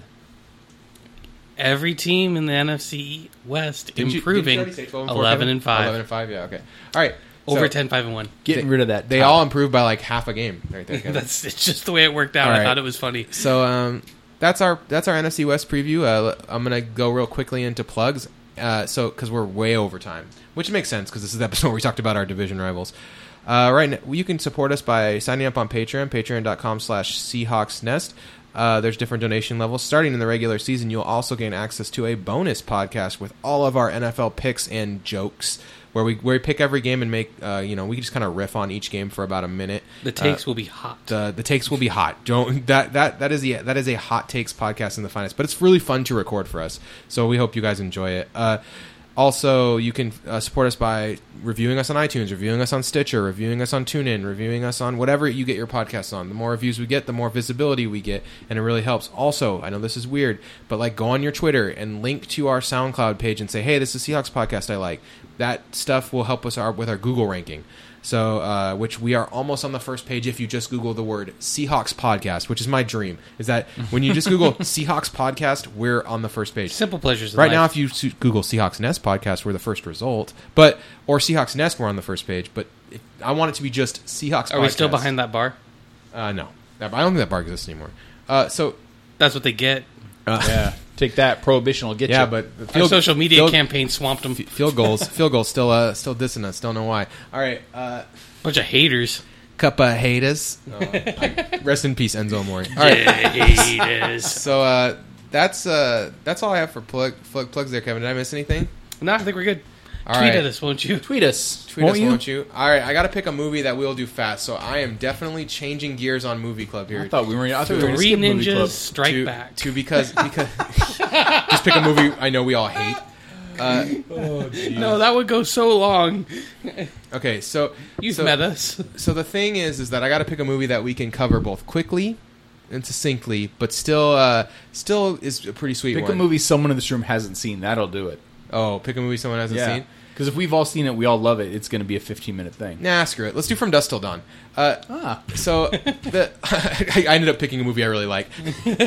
Every team in the NFC West Didn't you- didn't you improving say 12 and four, 11 and 5. Eleven and five. Yeah. Okay. All right. over So 10 5 and 1. Getting They- rid of that. They tie. all improved by like half a game right there. That's it's just the way it worked out. All I right. thought it was funny. So um, that's our that's our NFC West preview. Uh, I'm gonna go real quickly into plugs. Uh, so because we're way over time, which makes sense because this is the episode where we talked about our division rivals. Uh, right now, you can support us by signing up on Patreon, patreon.com/slash Seahawks Nest. Uh, there's different donation levels. Starting in the regular season, you'll also gain access to a bonus podcast with all of our NFL picks and jokes, where we where we pick every game and make uh, you know we just kind of riff on each game for about a minute. The takes will be hot. The the takes will be hot. Don't that that that is the that is a hot takes podcast in the finest. But it's really fun to record for us. So we hope you guys enjoy it. Also, you can uh, support us by reviewing us on iTunes, reviewing us on Stitcher, reviewing us on TuneIn, reviewing us on whatever you get your podcasts on. The more reviews we get, the more visibility we get, and it really helps. Also, I know this is weird, but like go on your Twitter and link to our SoundCloud page and say, "Hey, this is Seahawks podcast I like." That stuff will help us our, with our Google ranking. So, uh, which we are almost on the first page if you just Google the word Seahawks podcast, which is my dream. Is that when you just Google Seahawks podcast, we're on the first page. Simple pleasures. in Right now, if you Google Seahawks Nest podcast, we're the first result. But or Seahawks Nest, we're on the first page. But if, I want it to be just Seahawks. are we still behind that bar? Uh, no, I don't think that bar exists anymore. Uh, so That's what they get. uh, Yeah. Take that. Prohibition will get yeah, you. but the Our field- social media field- campaign swamped them. field goals, field goals, still uh, still dissing us. Don't know why. All right, uh, Bunch of haters. cup of haters. Uh, rest in peace, Enzo Amore. All right. haters. So uh, that's uh, that's all I have for plug, plug plugs there, Kevin. Did I miss anything? No, I think we're good. All Tweet right. at us, won't you? tweet us. Tweet won't us, you? won't you? All right, I got to pick a movie that we'll do fast. So I am definitely changing gears on movie club here. I thought we were. I thought we were gonna Three skip movie ninjas club. strike to, back. to because because just pick a movie I know we all hate. Uh, no, that would go so long. okay, so You've so, met us. So the thing is, is that I got to pick a movie that we can cover both quickly and succinctly, but still, uh, still is a pretty sweet Pick one. a movie someone in this room hasn't seen. That'll do it. Oh, pick a movie someone hasn't Yeah. seen. Because if we've all seen it, we all love it. It's going to be a 15 minute thing. Nah, screw it. Let's do From Dusk Till Dawn. Uh, Ah. so the I ended up picking a movie I really like.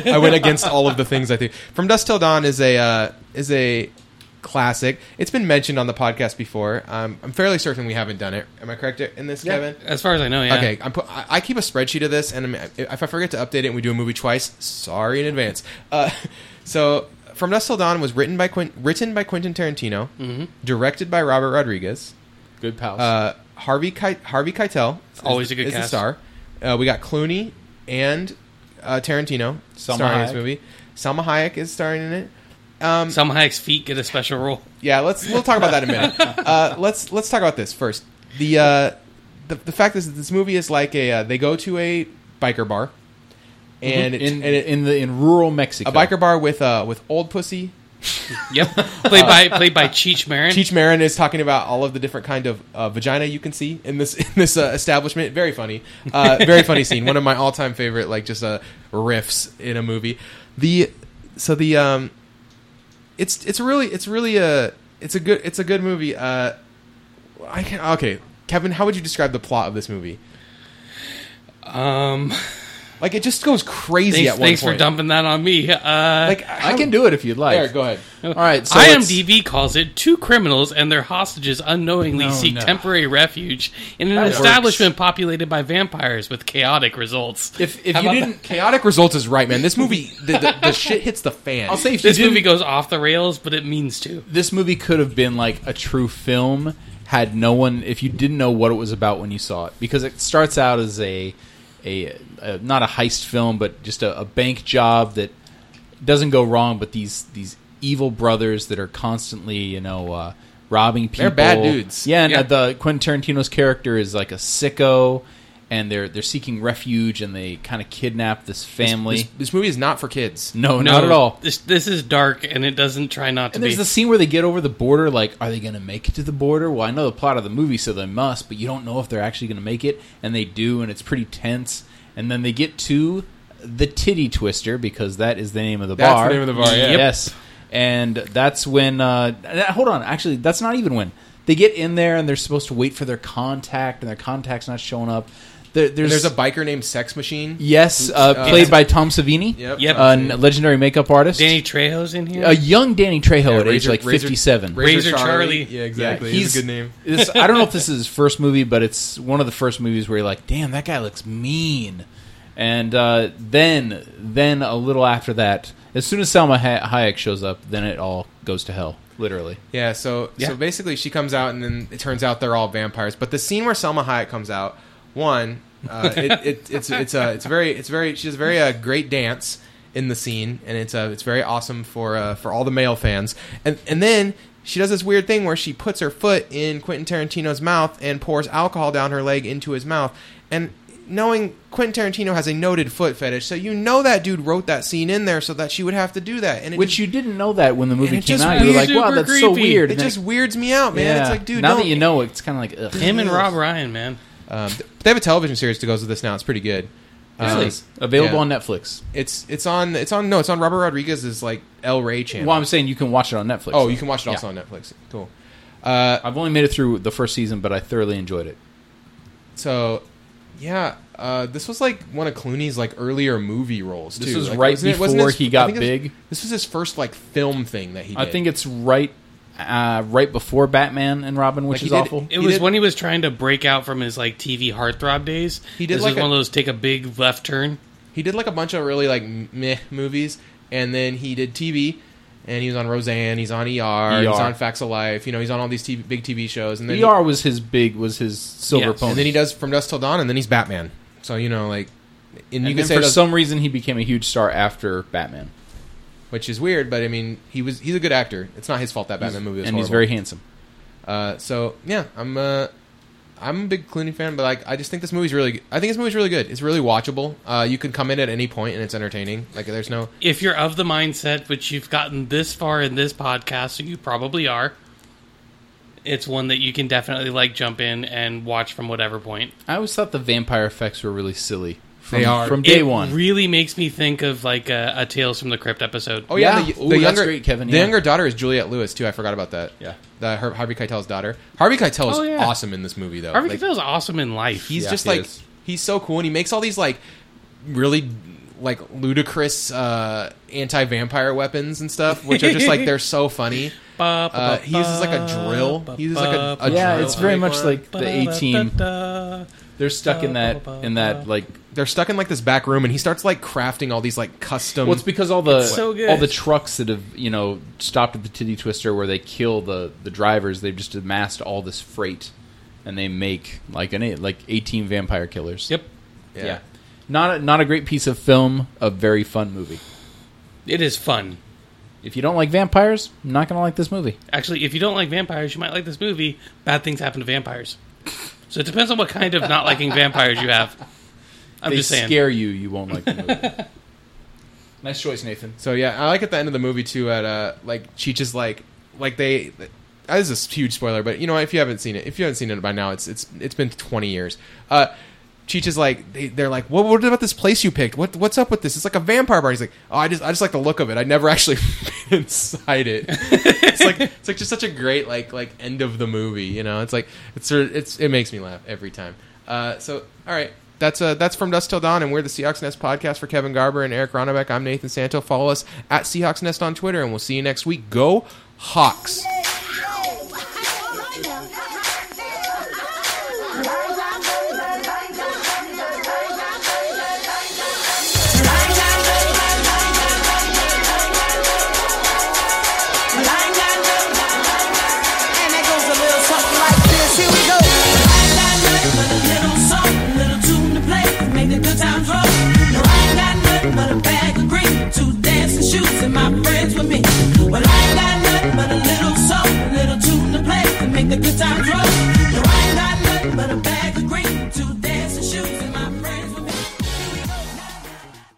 I went against all of the things I think. From Dusk Till Dawn is a uh, is a classic. It's been mentioned on the podcast before. Um, I'm fairly certain we haven't done it. Am I correct in this, Kevin? As far as I know, yeah. Okay, I'm put, I, I keep a spreadsheet of this, and I'm- if I forget to update it and we do a movie twice, sorry in advance. Uh, so, From Dusk Till Dawn was written by Quint, written by Quentin Tarantino, Mhm. directed by Robert Rodriguez. Good pals. Uh, Harvey Kei- Harvey Keitel, is- Always a good is the cast. star. Uh, we got Clooney and uh, Tarantino Salma starring in this Hayek. movie. Salma Hayek is starring in it. Um, Salma Hayek's feet get a special role. yeah, let's we'll talk about that in a minute. Uh, let's let's talk about this first. The uh, the, the fact is that this movie is like a uh, they go to a biker bar, and it, in, and it, in the in rural Mexico. a biker bar with uh with old pussy. Yep. played by played by Cheech Marin. Cheech Marin is talking about all of the different kind of uh, vagina you can see in this in this uh, establishment. Very funny, uh, very funny scene. One of my all time favorite like just uh, riffs in a movie. The so the um, it's it's really it's really a it's a good it's a good movie. Uh, I can okay, Kevin, how would you describe the plot of this movie? Um, Like it just goes crazy thanks at one thanks for point. dumping that on me. Uh, Like I can do it if you'd like. There, go ahead. All right. So it's- IMDb calls it two criminals and their hostages unknowingly No, seek no. temporary refuge in an That establishment populated by vampires with chaotic results. If if How you about didn't, Chaotic results is right, man. This movie, the, the, the shit hits the fan. I'll say if This you movie didn't, goes off the rails, but it means to. this movie could have been like a true film had no one if you didn't know what it was about when you saw it because it starts out as a a, a not a heist film but just a, a bank job that doesn't go wrong but these these evil brothers that are constantly you know uh, robbing people They're bad dudes. yeah and Yeah. the Quentin Tarantino's character is like a sicko and they're they're seeking refuge, and they kind of kidnap this family. This, this movie is not for kids. no, No, not at all. This this is dark, and it doesn't try not to And be. there's the scene where they get over the border. Like, are they going to make it to the border? Well, I know the plot of the movie, so they must, but you don't know if they're actually going to make it, and they do, and it's pretty tense. And then they get to the Titty Twister because that is the name of the That's bar. the name of the bar, yeah. Yep. Yes, and that's when. Uh, uh, hold on, actually, that's not even when they get in there, and they're supposed to wait for their contact, and their contact's not showing up. There, there's, There's a biker named Sex Machine. yes, uh, Uh, played by Tom Savini, Yep. Yep. uh, legendary makeup artist. Danny Trejo's in here. a young Danny Trejo Yeah, at age Razor- like Razor- 57. Razor Charlie. Yeah, exactly. Yeah, he's, a good name. this, I don't know if this is his first movie, but it's one of the first movies where you're like, "Damn, that guy looks mean." And uh, then, then a little after that, as soon as Salma Hayek shows up, then it all goes to hell, literally. Yeah, so Yeah. so basically she comes out and then it turns out they're all vampires. But the scene where Salma Hayek comes out, one, uh, it, it, it's it's uh, it's very it's very she does a very uh, great dance in the scene, and it's uh, it's very awesome for uh, for all the male fans. And and then she does this weird thing where she puts her foot in Quentin Tarantino's mouth and pours alcohol down her leg into his mouth. And knowing Quentin Tarantino has a noted foot fetish, so you know that dude wrote that scene in there so that she would have to do that. And it Which just- you didn't know that when the movie came out. You were like, "Wow, super that's so weird." it And then- just weirds me out, man. It's like, dude, now don't- that you know, it's kind of like ugh. Him and Rob Ryan, man. Um, they have a television series that goes with this now. It's pretty good. Um, available yeah. on Netflix. It's it's on it's on no it's on Robert Rodriguez's like El Rey channel. Well, I'm saying you can watch it on Netflix. oh, you can watch it also Yeah. on Netflix. Cool. Uh, I've only made it through the first season, but I thoroughly enjoyed it. so yeah, uh, this was like one of Clooney's like earlier movie roles. This was Like, right wasn't it- before his- he got think it was- big. This was his first like film thing that he. Did. I think it's right, uh, right before Batman and Robin, which Like, is did- awful. It He was did- when he was trying to break out from his like TV heartthrob days. He did this like was a- one of those take a big left turn. he did like a bunch of really like meh movies, and then he did TV. And he was on Roseanne. He's on ER. He's ER. on Facts of Life. You know, he's on all these TV, big TV shows. And then ER was his big, was his silver Yes. pony. and then he does From Dusk Till Dawn, and then he's Batman. So you know, like, and, And you can say for those- some reason he became a huge star after Batman. Which is weird, but I mean, he was he's a good actor. It's not his fault that Batman He's- movie was and he's horrible. very handsome. Uh, so yeah, I'm uh, I'm a big Clooney fan, but like I just think this movie's really. I think this movie's really good. It's really watchable. Uh, you can come in at any point and it's entertaining. Like there's no. If you're of the mindset, which you've gotten this far in this podcast, so you probably are, it's one that you can definitely like jump in and watch from whatever point. I always thought the vampire effects were really silly. From, They are. from day it one. really makes me think of like a, a Tales from the Crypt episode. Oh yeah, Yeah. the, Ooh, the that's younger great, Kevin, The yeah. younger daughter is Juliette Lewis too. I forgot about that. Yeah. the Har- Harvey Keitel's daughter. Harvey Keitel is Oh, yeah. awesome in this movie though. Harvey Like, Keitel's awesome in life. he's Yeah, just he like is. he's so cool and he makes all these like really like ludicrous uh anti-vampire weapons and stuff which are just like they're so funny Ba, ba, uh, ba, he uses like a drill ba, he uses like a, a yeah, drill it's very much like the da, A team. da, da. They're stuck in that in that like. they're stuck in like this back room and he starts like crafting all these like custom Well, it's because all the It's so good. all the trucks that have you know stopped at the Titty Twister where they kill the the drivers. They've just amassed all this freight, and they make like an eight- like eighteen vampire killers. Yep, yeah. Not a, not a great piece of film. A very fun movie. it is fun. If you don't like vampires, you're not gonna like this movie. Actually, if you don't like vampires, you might like this movie. Bad things happen to vampires. So it depends on what kind of not liking vampires you have. I'm they just saying. scare you. You won't like the movie. nice choice, Nathan. So yeah, I like at the end of the movie too. At uh, like Cheech is like, like they. uh, This is a huge spoiler, but you know if you haven't seen it, if you haven't seen it by now, it's it's it's been twenty years. Uh, Cheech is like they, they're like, what what about this place you picked? What what's up with this? It's like a vampire bar. He's like, oh, I just I just like the look of it. I never actually been inside it. it's like it's like just such a great like like end of the movie. You know, it's like it's it's it makes me laugh every time. Uh, so all right. That's uh, that's from Dusk Till Dawn, and we're the Seahawks Nest podcast for Kevin Garber and Eric Ronnebeck. I'm Nathan Santo. Follow us at Seahawks Nest on Twitter, and we'll see you next week. Go Hawks!